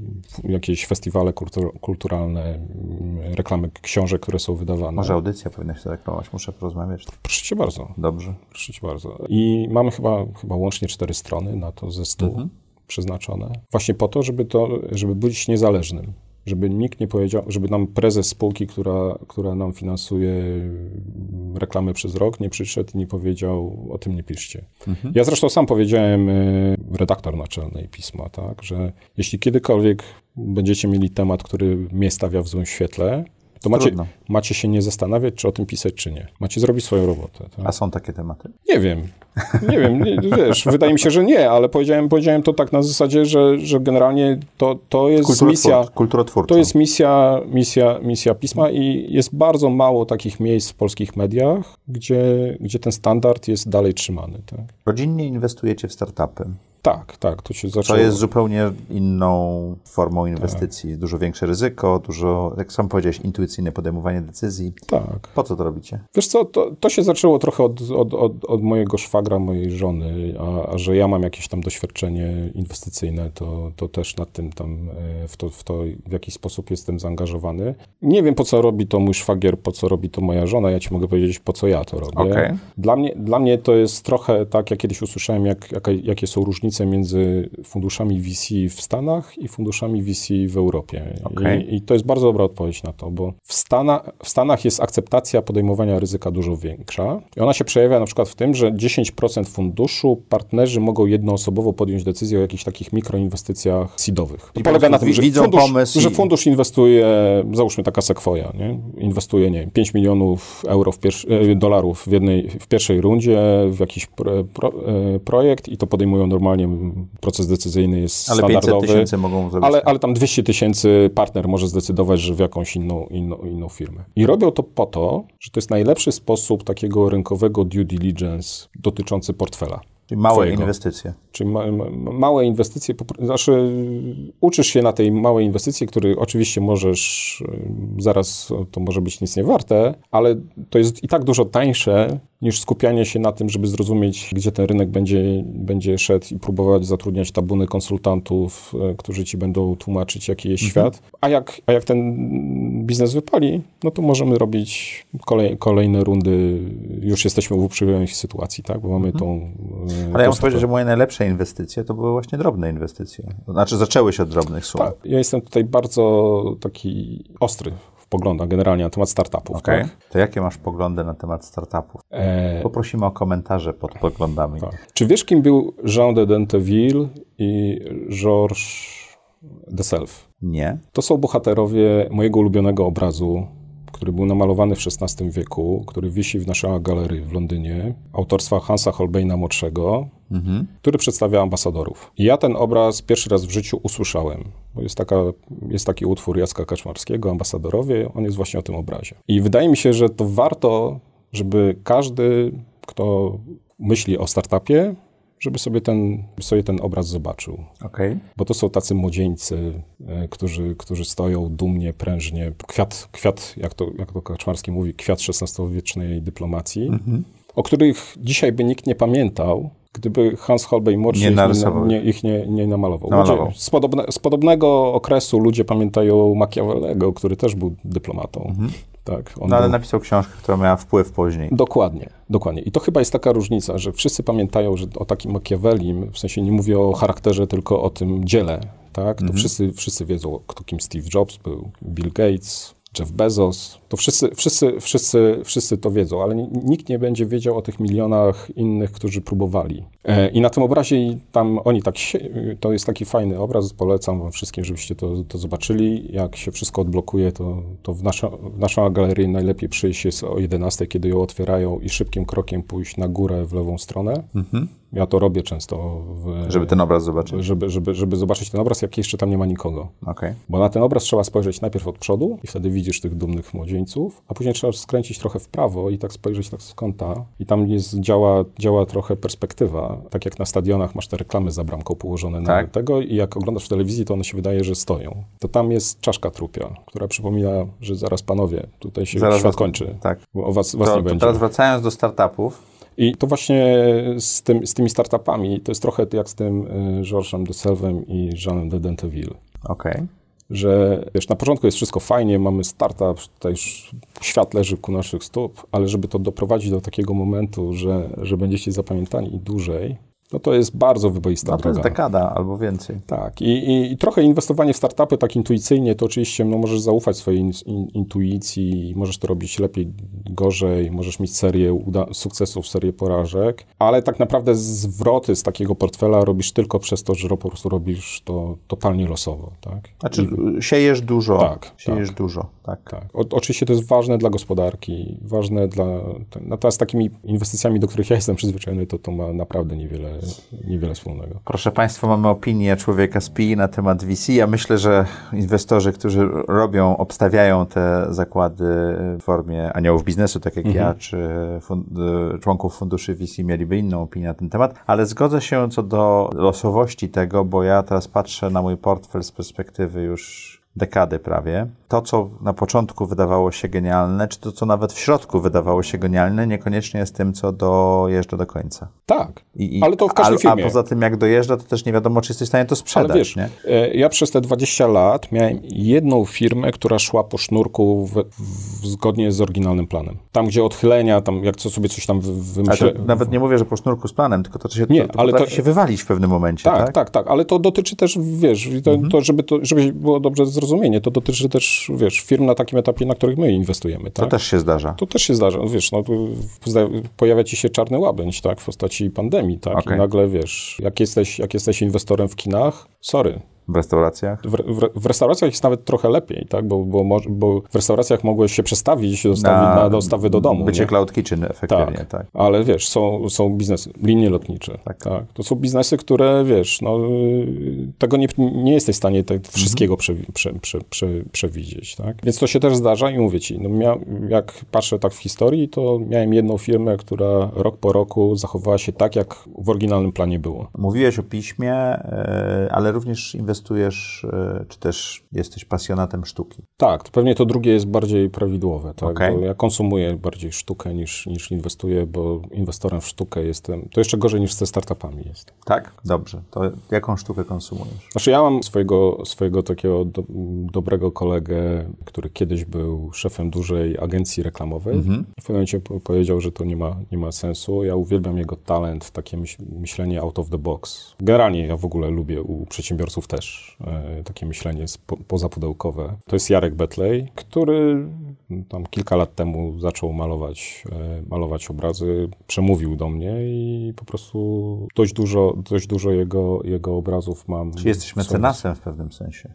jakieś festiwale kultur, kulturalne, mm, reklamy książek, które są wydawane. Może audycja powinna się zareklamować. Muszę porozmawiać. Proszę cię bardzo, Dobrze. proszę cię bardzo. I mamy chyba, chyba łącznie cztery strony na to ze stu Mhm. przeznaczone. Właśnie po to, żeby to, żeby być niezależnym. Żeby nikt nie powiedział, żeby nam prezes spółki, która, która nam finansuje reklamy przez rok, nie przyszedł i nie powiedział, o tym nie piszcie. Mhm. Ja zresztą sam powiedziałem, y, redaktor naczelnej pisma, tak, że jeśli kiedykolwiek będziecie mieli temat, który mnie stawia w złym świetle, to macie, macie się nie zastanawiać, czy o tym pisać, czy nie. Macie zrobić swoją robotę. Tak? A są takie tematy? Nie wiem. Nie wiem, nie, wiesz, wydaje mi się, że nie, ale powiedziałem, powiedziałem to tak na zasadzie, że, że generalnie to, to jest misja... To jest misja, misja, misja pisma i jest bardzo mało takich miejsc w polskich mediach, gdzie, gdzie ten standard jest dalej trzymany. Tak? Rodzinnie inwestujecie w startupy. Tak, tak, to się zaczęło. To jest zupełnie inną formą inwestycji. Tak. Dużo większe ryzyko, dużo, jak sam powiedziałeś, intuicyjne podejmowanie decyzji. Tak. Po co to robicie? Wiesz co, to, to się zaczęło trochę od, od, od, od mojego szwagra, mojej żony, a, a, że ja mam jakieś tam doświadczenie inwestycyjne, to, to też nad tym tam, e, w to, w to w jakiś sposób jestem zaangażowany. Nie wiem, po co robi to mój szwagier, po co robi to moja żona, ja ci mogę powiedzieć, po co ja to robię. Okay. Dla, mnie, dla mnie to jest trochę tak, jak kiedyś usłyszałem, jak, jak, jakie są różnice różnicę między funduszami VC w Stanach i funduszami VC w Europie. Okay. I, I, to jest bardzo dobra odpowiedź na to, bo w, Stana, w Stanach jest akceptacja podejmowania ryzyka dużo większa i ona się przejawia na przykład w tym, że 10% funduszu partnerzy mogą jednoosobowo podjąć decyzję o jakichś takich mikroinwestycjach seedowych. I polega na tym, że fundusz, że fundusz inwestuje, załóżmy taka Sequoia, nie? inwestuje, nie wiem, 5 milionów euro w e, dolarów w, jednej, w pierwszej rundzie w jakiś pro, pro, e, projekt i to podejmują normalnie proces decyzyjny jest ale standardowy. Ale 500 tysięcy mogą zrobić. Ale, ale tam 200 tysięcy partner może zdecydować, że w jakąś inną, inną, inną firmę. I robią to po to, że to jest najlepszy sposób takiego rynkowego due diligence dotyczący portfela. Czyli małe twojego. inwestycje. Czyli ma, ma, małe inwestycje, znaczy uczysz się na tej małej inwestycji, który oczywiście możesz, zaraz to może być nic nie warte, ale to jest i tak dużo tańsze niż skupianie się na tym, żeby zrozumieć, gdzie ten rynek będzie, będzie szedł i próbować zatrudniać tabuny konsultantów, e, którzy ci będą tłumaczyć, jaki jest mhm. świat. A jak, a jak ten biznes wypali, no to możemy robić kolej, kolejne rundy. Już jesteśmy w uprzywilejowanej sytuacji, tak? Bo mamy mhm. tą... E, Ale ja muszę powiedzieć, że moje najlepsze inwestycje to były właśnie drobne inwestycje. Znaczy zaczęły się od drobnych sum. Tak. Ja jestem tutaj bardzo taki ostry poglądach generalnie na temat startupów. Okay. Tak? To jakie masz poglądy na temat startupów? E... Poprosimy o komentarze pod poglądami. Tak. Czy wiesz, kim był Jean de Denteville i Georges de Self? Nie. To są bohaterowie mojego ulubionego obrazu który był namalowany w XVI wieku, który wisi w naszej galerii w Londynie, autorstwa Hansa Holbeina młodszego, mhm. który przedstawia ambasadorów. I ja ten obraz pierwszy raz w życiu usłyszałem, bo jest, taka, jest taki utwór Jacka Kaczmarskiego, Ambasadorowie, on jest właśnie o tym obrazie. I wydaje mi się, że to warto, żeby każdy, kto myśli o startupie, żeby sobie ten, sobie ten obraz zobaczył. Okay. Bo to są tacy młodzieńcy, e, którzy, którzy stoją dumnie, prężnie. Kwiat, kwiat jak, to, jak to Kaczmarski mówi, kwiat XVI-wiecznej dyplomacji, mm-hmm. o których dzisiaj by nikt nie pamiętał, gdyby Hans Holbein młodszy nie ich, nie, ich nie, nie namalował. namalował. Ludzie, z, podobne, z, podobnego okresu ludzie pamiętają Machiavellego, który też był dyplomatą. Mhm. Tak, no, ale był... napisał książkę, która miała wpływ później. Dokładnie, dokładnie. I to chyba jest taka różnica, że wszyscy pamiętają że o takim Machiavellim, w sensie nie mówię o charakterze, tylko o tym dziele, tak? To mhm. wszyscy, wszyscy wiedzą, kto kim Steve Jobs był, Bill Gates, Jeff Bezos, to wszyscy, wszyscy, wszyscy, wszyscy to wiedzą, ale nikt nie będzie wiedział o tych milionach innych, którzy próbowali. E, I na tym obrazie tam oni tak, to jest taki fajny obraz, polecam wam wszystkim, żebyście to, to zobaczyli. Jak się wszystko odblokuje, to, to w, nasza, w naszą galerię najlepiej przyjść jest o 11, kiedy ją otwierają i szybkim krokiem pójść na górę w lewą stronę. Mhm. Ja to robię często. W, żeby ten obraz zobaczyć? Żeby, żeby, żeby zobaczyć ten obraz, jak jeszcze tam nie ma nikogo. Okay. Bo na ten obraz trzeba spojrzeć najpierw od przodu i wtedy widzisz tych dumnych młodzieńców, a później trzeba skręcić trochę w prawo i tak spojrzeć tak z kąta i tam jest, działa, działa trochę perspektywa. Tak jak na stadionach masz te reklamy za bramką położone tak. na tego i jak oglądasz w telewizji, to one się wydaje, że stoją. To tam jest czaszka trupia, która przypomina, że zaraz panowie, tutaj się zaraz świat kończy. Tak. O was, was to, nie będzie. Teraz wracając do startupów, i to właśnie z, tym, z tymi startupami, to jest trochę jak z tym y, Georgesem de Selvem i Jeanem de Denteville. Okej. Okay. Że wiesz, na początku jest wszystko fajnie, mamy startup, tutaj już świat leży ku naszych stóp, ale żeby to doprowadzić do takiego momentu, że, że będziecie zapamiętani dłużej, no to jest bardzo wyboista No to droga. jest dekada albo więcej. Tak, I, i, i trochę inwestowanie w startupy tak intuicyjnie, to oczywiście no, możesz zaufać swojej in, in, intuicji, możesz to robić lepiej, gorzej, możesz mieć serię sukcesów, serię porażek, ale tak naprawdę zwroty z takiego portfela robisz tylko przez to, że po prostu robisz to totalnie losowo, tak? Znaczy, siejesz dużo. Tak, siejesz tak. dużo, tak. Tak. O, oczywiście to jest ważne dla gospodarki, ważne dla. Natomiast z takimi inwestycjami, do których ja jestem przyzwyczajony, to to ma naprawdę niewiele, niewiele wspólnego. Proszę Państwa, mamy opinię człowieka z PI na temat VC. Ja myślę, że inwestorzy, którzy robią, obstawiają te zakłady w formie aniołów biznesu, tak jak ja, czy fund, członków funduszy VC, mieliby inną opinię na ten temat, ale zgodzę się co do losowości tego, bo ja teraz patrzę na mój portfel z perspektywy już dekady prawie. To, co na początku wydawało się genialne, czy to, co nawet w środku wydawało się genialne, niekoniecznie jest tym, co dojeżdża do końca. Tak, I, i, ale to w każdej a, firmie. A poza tym, jak dojeżdża, to też nie wiadomo, czy jesteś w stanie to sprzedać, Ale wiesz, nie? e, ja przez te 20 lat miałem jedną firmę, która szła po sznurku w, w, zgodnie z oryginalnym planem. Tam, gdzie odchylenia, tam jak co sobie coś tam wy- Ale wymyślę. to nawet nie mówię, że po sznurku z planem, tylko to, się, Nie, to, to ale to- się wywalić w pewnym momencie, tak? Tak, tak, tak, ale to dotyczy też, wiesz, to, Mhm. to, żeby to żeby było dobrze zrozumienie, to dotyczy też, wiesz, firm na takim etapie, na których my inwestujemy, To tak? też się zdarza. To też się zdarza, wiesz, no, pojawia ci się czarny łabędź, tak, w postaci pandemii, tak, Okej. i nagle, wiesz, jak jesteś, jak jesteś inwestorem w kinach, sorry, W restauracjach. w, w, w restauracjach jest nawet trochę lepiej, tak, bo, bo, bo w restauracjach mogłeś się przestawić dostawy, na, dostawy do domu, Bycie nie? cloud kitchen efektywnie, tak. Ale wiesz, są, są biznesy, linie lotnicze. Tak. Tak. To są biznesy, które wiesz, no, tego nie, nie jesteś w stanie te, wszystkiego prze, prze, prze, prze, przewidzieć. Tak? Więc to się też zdarza i mówię ci, no mia, jak patrzę tak w historii, to miałem jedną firmę, która rok po roku zachowała się tak, jak w oryginalnym planie było. Mówiłeś o piśmie, e, ale również inwestujesz, e, czy też jesteś pasjonatem sztuki. Tak, to pewnie to drugie jest bardziej prawidłowe. Tak? Bo ja konsumuję bardziej sztukę niż, niż inwestuję, bo inwestorem w sztukę jestem. To jeszcze gorzej niż ze startupami jest. Tak? Dobrze. To jaką sztukę konsumujesz? Znaczy ja mam swojego, swojego takiego do, dobrego kolegę, który kiedyś był szefem dużej agencji reklamowej. W pewnym momencie po- powiedział, że to nie ma, nie ma sensu. Ja uwielbiam jego talent, takie myśl, myślenie out of the box. Generalnie ja w ogóle lubię u przedsiębiorców też e, takie myślenie spo, pozapudełkowe. To jest Jarek Betlej, który tam kilka lat temu zaczął malować, e, malować obrazy, przemówił do mnie i po prostu dość dużo, dość dużo jego, jego obrazów mam. Czy jesteś mecenasem w pewnym sensie?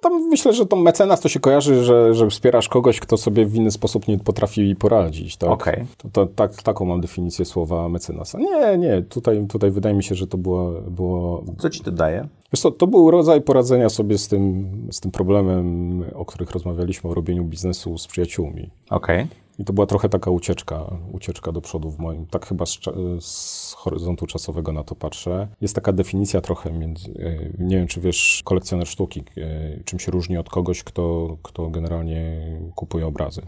Tam myślę, że to mecenas to się kojarzy, że, że wspierasz kogoś, kto sobie w inny sposób nie potrafi poradzić. Tak? Okej. To, to, tak, taką mam definicję słowa mecenasa. Nie, nie, tutaj, tutaj wydaje mi się, że to było, było Co ci to daje? Wiesz co, to był rodzaj poradzenia sobie z tym, z tym problemem, o których rozmawialiśmy, o robieniu biznesu z przyjaciółmi. Okej. I to była trochę taka ucieczka, ucieczka do przodu w moim, tak chyba z, z horyzontu czasowego na to patrzę. Jest taka definicja trochę między, e, nie wiem czy wiesz, kolekcjoner sztuki, e, czym się różni od kogoś, kto, kto generalnie kupuje obrazy.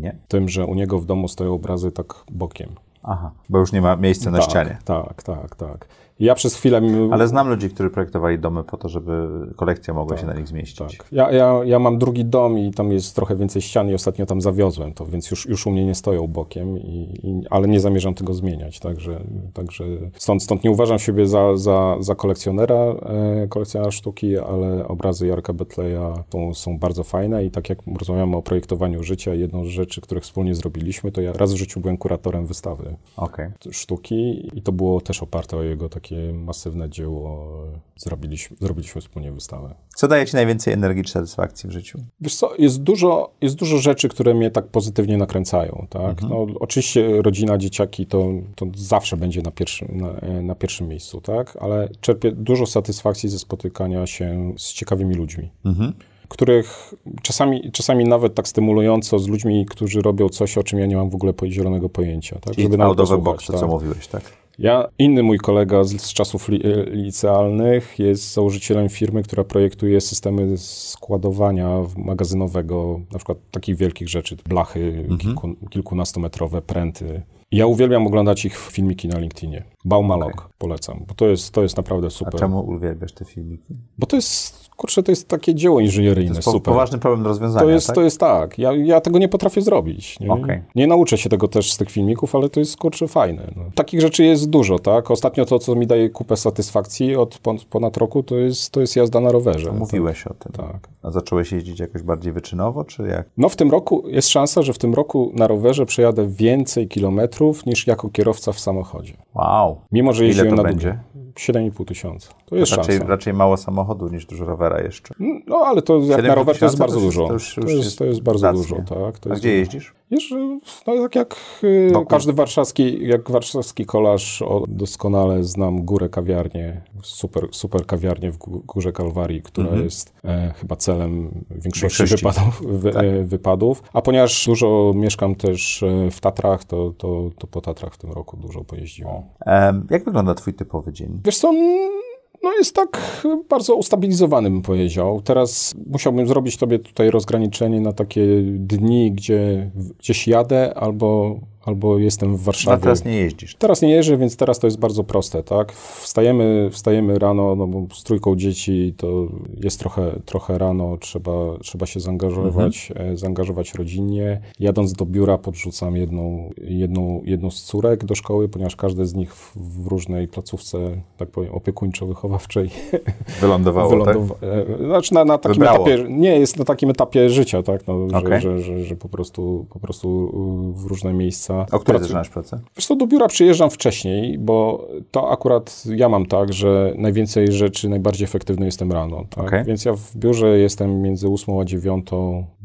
Nie. Tym, że u niego w domu stoją obrazy tak bokiem. Aha, bo już nie ma miejsca na tak, ścianie. Tak, tak, tak. Ja przez chwilę... Ale znam ludzi, którzy projektowali domy po to, żeby kolekcja mogła się na nich zmieścić. Tak. Ja, ja, ja mam drugi dom i tam jest trochę więcej ścian i ostatnio tam zawiozłem to, więc już, już u mnie nie stoją bokiem, i, i, ale nie zamierzam tego zmieniać, także, także stąd, stąd nie uważam siebie za, za, za kolekcjonera, e, kolekcjonera sztuki, ale obrazy Jarka Betleya są, są bardzo fajne i tak jak rozmawiamy o projektowaniu życia, jedną z rzeczy, które wspólnie zrobiliśmy, to ja raz w życiu byłem kuratorem wystawy Okej. sztuki i to było też oparte o jego takie masywne dzieło. Zrobiliśmy, zrobiliśmy wspólnie wystawę. Co daje ci najwięcej energii czy satysfakcji w życiu? Wiesz co, jest dużo, jest dużo rzeczy, które mnie tak pozytywnie nakręcają, tak? No, oczywiście rodzina, dzieciaki to, to zawsze będzie na pierwszym, na, na pierwszym miejscu, tak? Ale czerpię dużo satysfakcji ze spotykania się z ciekawymi ludźmi. Których czasami, czasami nawet tak stymulująco z ludźmi, którzy robią coś, o czym ja nie mam w ogóle zielonego pojęcia. Tak? I nawet out of box, to co tak. mówiłeś, tak? Ja, inny mój kolega z, z czasów li, e, licealnych jest założycielem firmy, która projektuje systemy składowania magazynowego, na przykład takich wielkich rzeczy, blachy kilku, kilkunastometrowe, pręty. Ja uwielbiam oglądać ich filmiki na LinkedInie. Baumalog okay. polecam, bo to jest, to jest naprawdę super. A czemu uwielbiasz te filmiki? Bo to jest, kurczę, to jest takie dzieło inżynieryjne, to jest super. poważny problem do rozwiązania, To jest tak? To jest tak. Ja, ja tego nie potrafię zrobić. Nie? Okay. nie nauczę się tego też z tych filmików, ale to jest, kurczę, fajne. No. Takich rzeczy jest dużo, tak? Ostatnio to, co mi daje kupę satysfakcji od ponad roku, to jest, to jest jazda na rowerze. Mówiłeś tak? o tym. Tak. A zacząłeś jeździć jakoś bardziej wyczynowo, czy jak? No w tym roku jest szansa, że w tym roku na rowerze przejadę więcej kilometrów niż jako kierowca w samochodzie. Wow. Mimo, że jeździłem Ile to na będzie? 7,5 tysiąca. To jest raczej, szansa. raczej mało samochodu niż dużo rowera jeszcze. No ale to jak na rower to jest bardzo to już, dużo. To, już, to, już jest, to jest bardzo dużo, tak. To A gdzie jeździsz? Jeżdżę, no tak jak y, Wokół. każdy warszawski, jak warszawski kolarz, o, doskonale znam Górę Kawiarnię, super, super kawiarnię w Gó- Górze Kalwarii, która jest e, chyba celem większości, Większości. Wypadów, wy, Tak. e, wypadów. A ponieważ dużo mieszkam też e, w Tatrach, to, to, to po Tatrach w tym roku dużo pojeździłem. Em, jak wygląda twój typowy dzień? Wiesz co, no jest tak bardzo ustabilizowany, bym powiedział. Teraz musiałbym zrobić tobie tutaj rozgraniczenie na takie dni, gdzie gdzieś jadę albo, albo jestem w Warszawie. teraz nie jeździsz. Teraz nie jeżdżę, więc teraz to jest bardzo proste, tak? Wstajemy, wstajemy rano, no bo z trójką dzieci to jest trochę, trochę rano, trzeba, trzeba się zaangażować, e, zaangażować rodzinnie. Jadąc do biura podrzucam jedną, jedną, jedną z córek do szkoły, ponieważ każdy z nich w, w różnej placówce, tak powiem, opiekuńczo-wychowawczej Wylądowało, tak? wylądowa- e, Znaczy na, na takim Wybrało. etapie, nie, jest na takim etapie życia, tak? No, Okej. że, że, że, że po prostu, po prostu w różne miejsca. O której zaczynasz pracę? Wiesz co, do biura przyjeżdżam wcześniej, bo to akurat ja mam tak, że najwięcej rzeczy, najbardziej efektywny jestem rano. Tak? Okej. Więc ja w biurze jestem między 8 a 9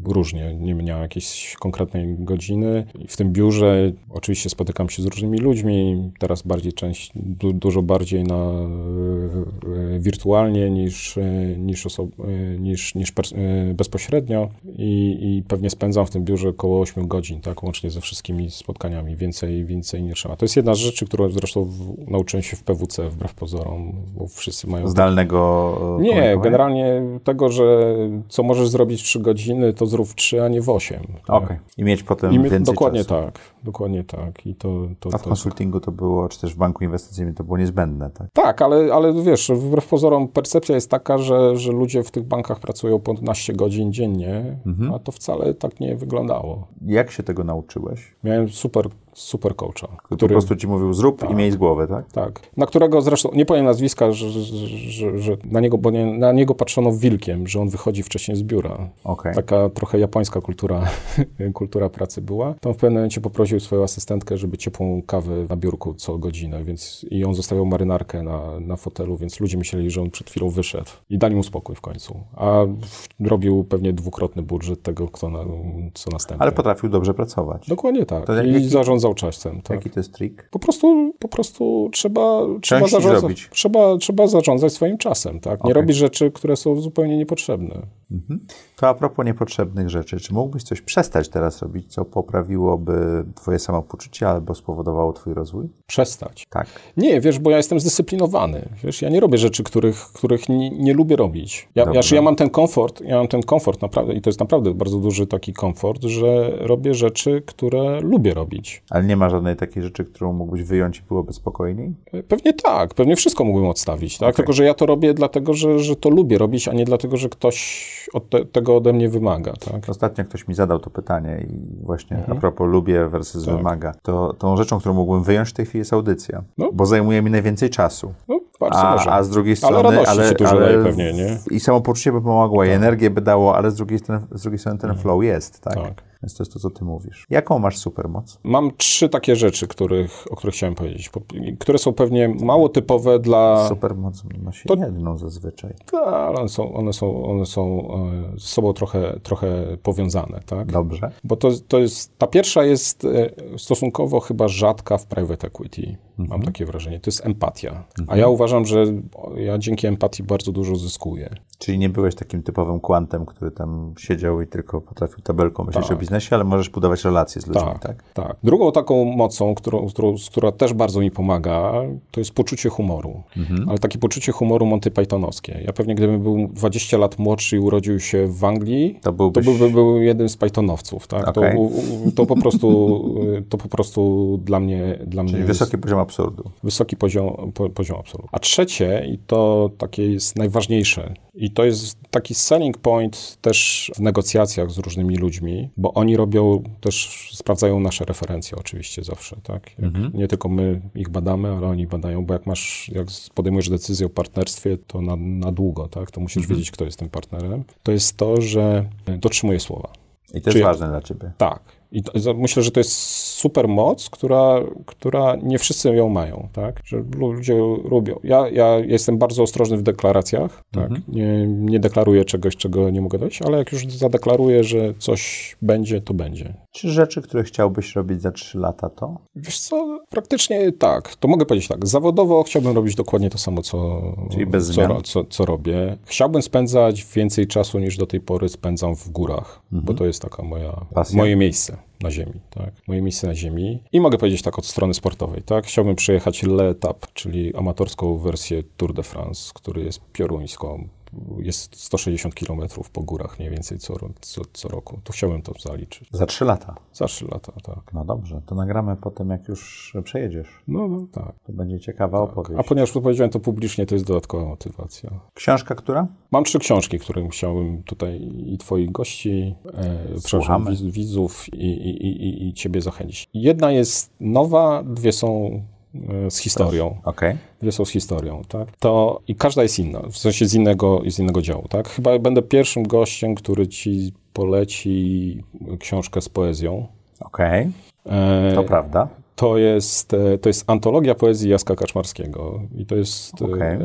różnie, nie miałem jakiejś konkretnej godziny. W tym biurze oczywiście spotykam się z różnymi ludźmi, teraz bardziej część, du, dużo bardziej na e, e, wirtualnie niż, e, niż, oso, niż, niż pers- bezpośrednio I, i pewnie spędzam w tym biurze około 8 godzin, tak, łącznie ze wszystkimi spotkaniami, więcej, więcej nie trzeba. To jest jedna z rzeczy, którą zresztą w, nauczyłem się w PWC, wbrew pozorom, bo wszyscy mają... Zdalnego e, Nie, generalnie tego, że co możesz zrobić w 3 godziny, to zrób w 3, a nie w 8. tak? Okej. I mieć potem I my, więcej dokładnie czasu. tak, dokładnie tak. I to, to, A w to, konsultingu to było, czy też w banku inwestycyjnym to było niezbędne, tak? Tak, ale, ale wiesz, wbrew pozorom percepcja jest taka, że, że ludzie w tych bankach pracują po 12 godzin dziennie, Mhm. a to wcale tak nie wyglądało. Jak się tego nauczyłeś? Miałem super, super coacha, Po który, prostu ci mówił zrób i Tak. miej z głowy, tak? tak, na którego zresztą, nie powiem nazwiska, że, że, że, na, niego, bo nie, na niego patrzono wilkiem, że on wychodzi wcześniej z biura. Okej. Taka trochę japońska kultura, kultura pracy była. To on w pewnym momencie poprosił swoją asystentkę, żeby ciepłą kawę na biurku co godzinę, więc i on zostawiał marynarkę na, na fotelu, więc ludzie myśleli, że on przed chwilą wyszedł i dali mu spokój w końcu. A robił pewnie dwukrotny budżet tego, kto na, co następny. Ale potrafił dobrze pracować. Dokładnie tak. To I jaki- zarządzał czasem. Tak. Jaki to jest trik? Po prostu, po prostu trzeba, trzeba, zarządzać, trzeba, trzeba zarządzać swoim czasem. Tak? Nie Okej. robić rzeczy, które są zupełnie niepotrzebne. To a propos niepotrzebnych rzeczy, czy mógłbyś coś przestać teraz robić, co poprawiłoby twoje samopoczucie albo spowodowało twój rozwój? Przestać. Tak. Nie, wiesz, bo ja jestem zdyscyplinowany. Wiesz, ja nie robię rzeczy, których, których nie, nie lubię robić. Ja, ja, ja mam ten komfort, ja mam ten komfort naprawdę i to jest naprawdę bardzo duży taki komfort, że robię rzeczy, które lubię robić. Ale nie ma żadnej takiej rzeczy, którą mógłbyś wyjąć i byłoby spokojniej? Pewnie tak, pewnie wszystko mógłbym odstawić, tak? Okej. Tylko, że ja to robię dlatego, że, że to lubię robić, a nie dlatego, że ktoś od te, tego ode mnie wymaga, tak? Ostatnio ktoś mi zadał to pytanie i właśnie Mhm. a propos lubię versus Tak. wymaga, to tą rzeczą, którą mógłbym wyjąć w tej chwili jest audycja, No. bo zajmuje mi najwięcej czasu. No, A, a z drugiej Ale strony... radości ci dużo daje pewnie, nie? Tak. I samopoczucie by pomogło, i energię by dało, ale z drugiej strony, z drugiej strony ten flow jest, tak? Więc to jest to, co ty mówisz. Jaką masz supermoc? Mam trzy takie rzeczy, których, o których chciałem powiedzieć, po- które są pewnie mało typowe dla... Supermoc ma się To- jedną zazwyczaj. Tak, ale one są, one są, one są e, z sobą trochę, trochę powiązane, tak? Dobrze. Bo to, to jest, ta pierwsza jest e, stosunkowo chyba rzadka w private equity. Mam takie wrażenie. To jest empatia. A ja uważam, że ja dzięki empatii bardzo dużo zyskuję. Czyli nie byłeś takim typowym kwantem, który tam siedział i tylko potrafił tabelką myśleć Tak. o biznesie. Biznesie, ale możesz budować relacje z ludźmi, tak? Tak, tak. Drugą taką mocą, którą, którą, która też bardzo mi pomaga, to jest poczucie humoru. Mhm. Ale takie poczucie humoru Monty Pythonowskie. Ja pewnie gdybym był 20 lat młodszy i urodził się w Anglii, To byłbyś... to byłby był jednym z Pythonowców, tak? Okej. To, to po prostu, to po prostu dla mnie, dla mnie Czyli jest wysoki poziom absurdu. wysoki poziom, po, poziom absolutu. A trzecie, i to takie jest najważniejsze, i to jest taki selling point też w negocjacjach z różnymi ludźmi, bo oni robią też, sprawdzają nasze referencje oczywiście zawsze, tak? Jak Nie tylko my ich badamy, ale oni badają, bo jak masz, jak podejmujesz decyzję o partnerstwie, to na, na długo, tak? To musisz wiedzieć, kto jest tym partnerem. To jest to, że dotrzymuje słowa. I to jest Czy- ważne dla ciebie. Tak. I to, myślę, że to jest super moc, która, która nie wszyscy ją mają, tak? Że lu- ludzie lubią. Ja, ja jestem bardzo ostrożny w deklaracjach, tak? Nie, nie deklaruję czegoś, czego nie mogę dać, ale jak już zadeklaruję, że coś będzie, to będzie. Czy rzeczy, które chciałbyś robić za 3 lata, to? Wiesz co, praktycznie tak. To mogę powiedzieć tak. Zawodowo chciałbym robić dokładnie to samo, co, Czyli bez co, zmian? co, co robię. Chciałbym spędzać więcej czasu niż do tej pory spędzam w górach, bo to jest taka moja, Mhm. Pasja. moje miejsce na ziemi, tak? Moje miejsce na ziemi. I mogę powiedzieć tak od strony sportowej, tak? Chciałbym przejechać L'Etap, czyli amatorską wersję Tour de France, który jest pioruńską. Jest 160 km po górach mniej więcej co, co, co roku. To chciałbym to zaliczyć. Za 3 lata. Za 3 lata, tak. No dobrze, to nagramy potem, jak już przejedziesz. No, no tak. To będzie ciekawa opowieść. A ponieważ powiedziałem to publicznie, to jest dodatkowa motywacja. Książka, która? Mam trzy książki, które chciałbym tutaj i twoich gości, e, widzów i, i, i, i ciebie zachęcić. Jedna jest nowa, dwie są e, z historią. Okej. Dwie są z historią, tak? To i każda jest inna, w sensie z innego, z innego działu, tak? Chyba będę pierwszym gościem, który ci poleci książkę z poezją. Okej, E, to prawda. To jest, e, to jest antologia poezji Jacka Kaczmarskiego i to jest, e, Okej.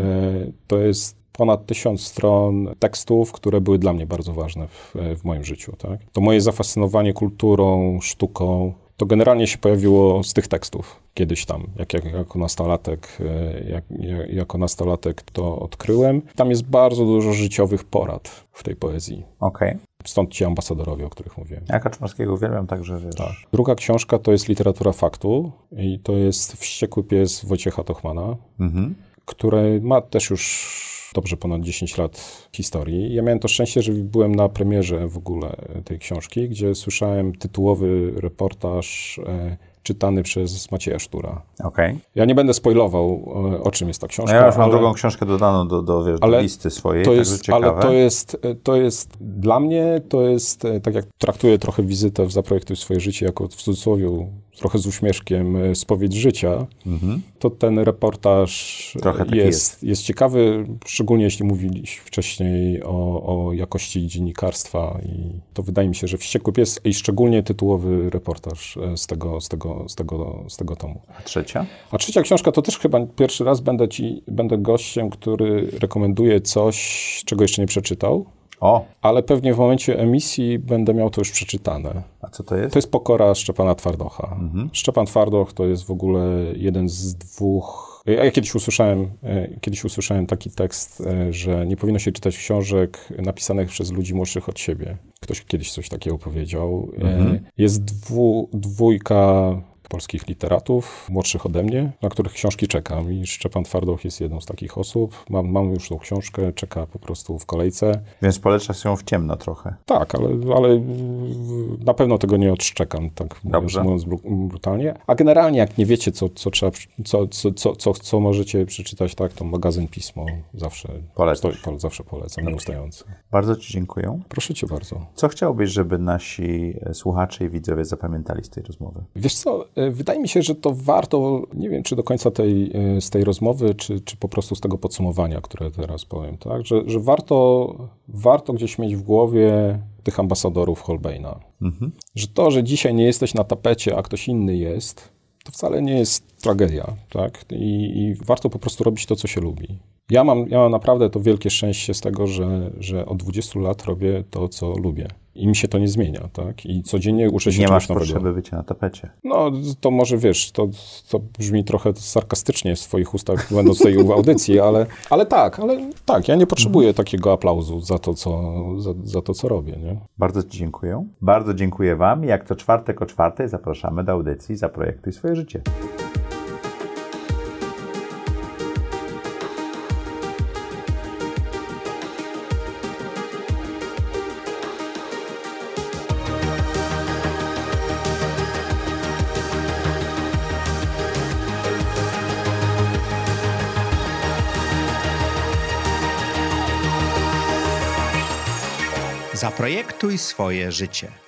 to jest ponad tysiąc stron tekstów, które były dla mnie bardzo ważne w, w moim życiu. Tak? To moje zafascynowanie kulturą, sztuką, to generalnie się pojawiło z tych tekstów kiedyś tam, jak, jak, jako nastolatek, e, jak, jak, jako nastolatek to odkryłem. Tam jest bardzo dużo życiowych porad w tej poezji. Okej. Stąd ci ambasadorowie, o których mówiłem. Ja Kaczmarskiego uwielbiam, także wiesz. Tak. Druga książka to jest literatura faktu i to jest Wściekły pies Wojciecha Tochmana, Mhm. który ma też już dobrze ponad 10 lat historii. Ja miałem to szczęście, że byłem na premierze w ogóle tej książki, gdzie słyszałem tytułowy reportaż e, czytany przez Macieja Sztura. Okej. Ja nie będę spoilował, e, o czym jest ta No książka. ja już mam ale- drugą książkę dodaną do, do, wiesz, do listy swojej, to jest, ale to jest, to jest, dla mnie to jest, e, tak jak traktuję trochę wizytę w Zaprojektuj swoje życie jako w cudzysłowie, trochę z uśmieszkiem e, spowiedź życia, to ten reportaż Mhm. E, taki jest, jest ciekawy, szczególnie jeśli mówiliśmy wcześniej o, o jakości dziennikarstwa i to wydaje mi się, że Wściekły Pies i szczególnie tytułowy reportaż e, z tego, z tego, z tego, z tego tomu. A trzecia? A trzecia książka to też chyba pierwszy raz będę ci, będę gościem, który rekomenduje coś, czego jeszcze nie przeczytał, O, ale pewnie w momencie emisji będę miał to już przeczytane. a co to jest? To jest Pokora Szczepana Twardocha. Szczepan Twardoch to jest w ogóle jeden z dwóch... Ja kiedyś usłyszałem, e, kiedyś usłyszałem taki tekst, e, że nie powinno się czytać książek napisanych przez ludzi młodszych od siebie. Ktoś kiedyś coś takiego powiedział. E, Jest dwu, dwójka polskich literatów, młodszych ode mnie, na których książki czekam i Szczepan Twardoch jest jedną z takich osób. Mam, mam już tą książkę, czeka po prostu w kolejce. Więc polecasz ją w ciemno trochę. Tak, ale, ale na pewno tego nie odszczekam, tak mówiąc, Dobrze. mówiąc bru- brutalnie. A generalnie, jak nie wiecie, co, co, trzeba, co, co, co, co, co możecie przeczytać, tak, to magazyn Pismo zawsze, Polecasz. stoi, po, zawsze polecam, nieustający. Bardzo Ci dziękuję. Proszę cię bardzo. Co chciałbyś, żeby nasi słuchacze i widzowie zapamiętali z tej rozmowy? Wiesz co, wydaje mi się, że to warto, nie wiem, czy do końca tej, e, z tej rozmowy, czy, czy po prostu z tego podsumowania, które teraz powiem, tak, że, że warto, warto gdzieś mieć w głowie tych ambasadorów Holbeina. Że to, że dzisiaj nie jesteś na tapecie, a ktoś inny jest, to wcale nie jest tragedia, tak? I, I warto po prostu robić to, co się lubi. Ja mam, ja mam naprawdę to wielkie szczęście z tego, że, że od 20 lat robię to, co lubię. I mi się to nie zmienia, tak? I codziennie uczę się Nie czegoś masz nowego. potrzeby bycia na tapecie. No, to może wiesz, to, to brzmi trochę sarkastycznie w swoich ustach, będąc tej w audycji, ale, ale tak, ale tak, ja nie potrzebuję takiego aplauzu za to, co, za, za to, co robię, nie? Bardzo Ci dziękuję. Bardzo dziękuję Wam. Jak to czwartek o czwartej zapraszamy do audycji Zaprojektuj swoje życie. Zaprojektuj swoje życie.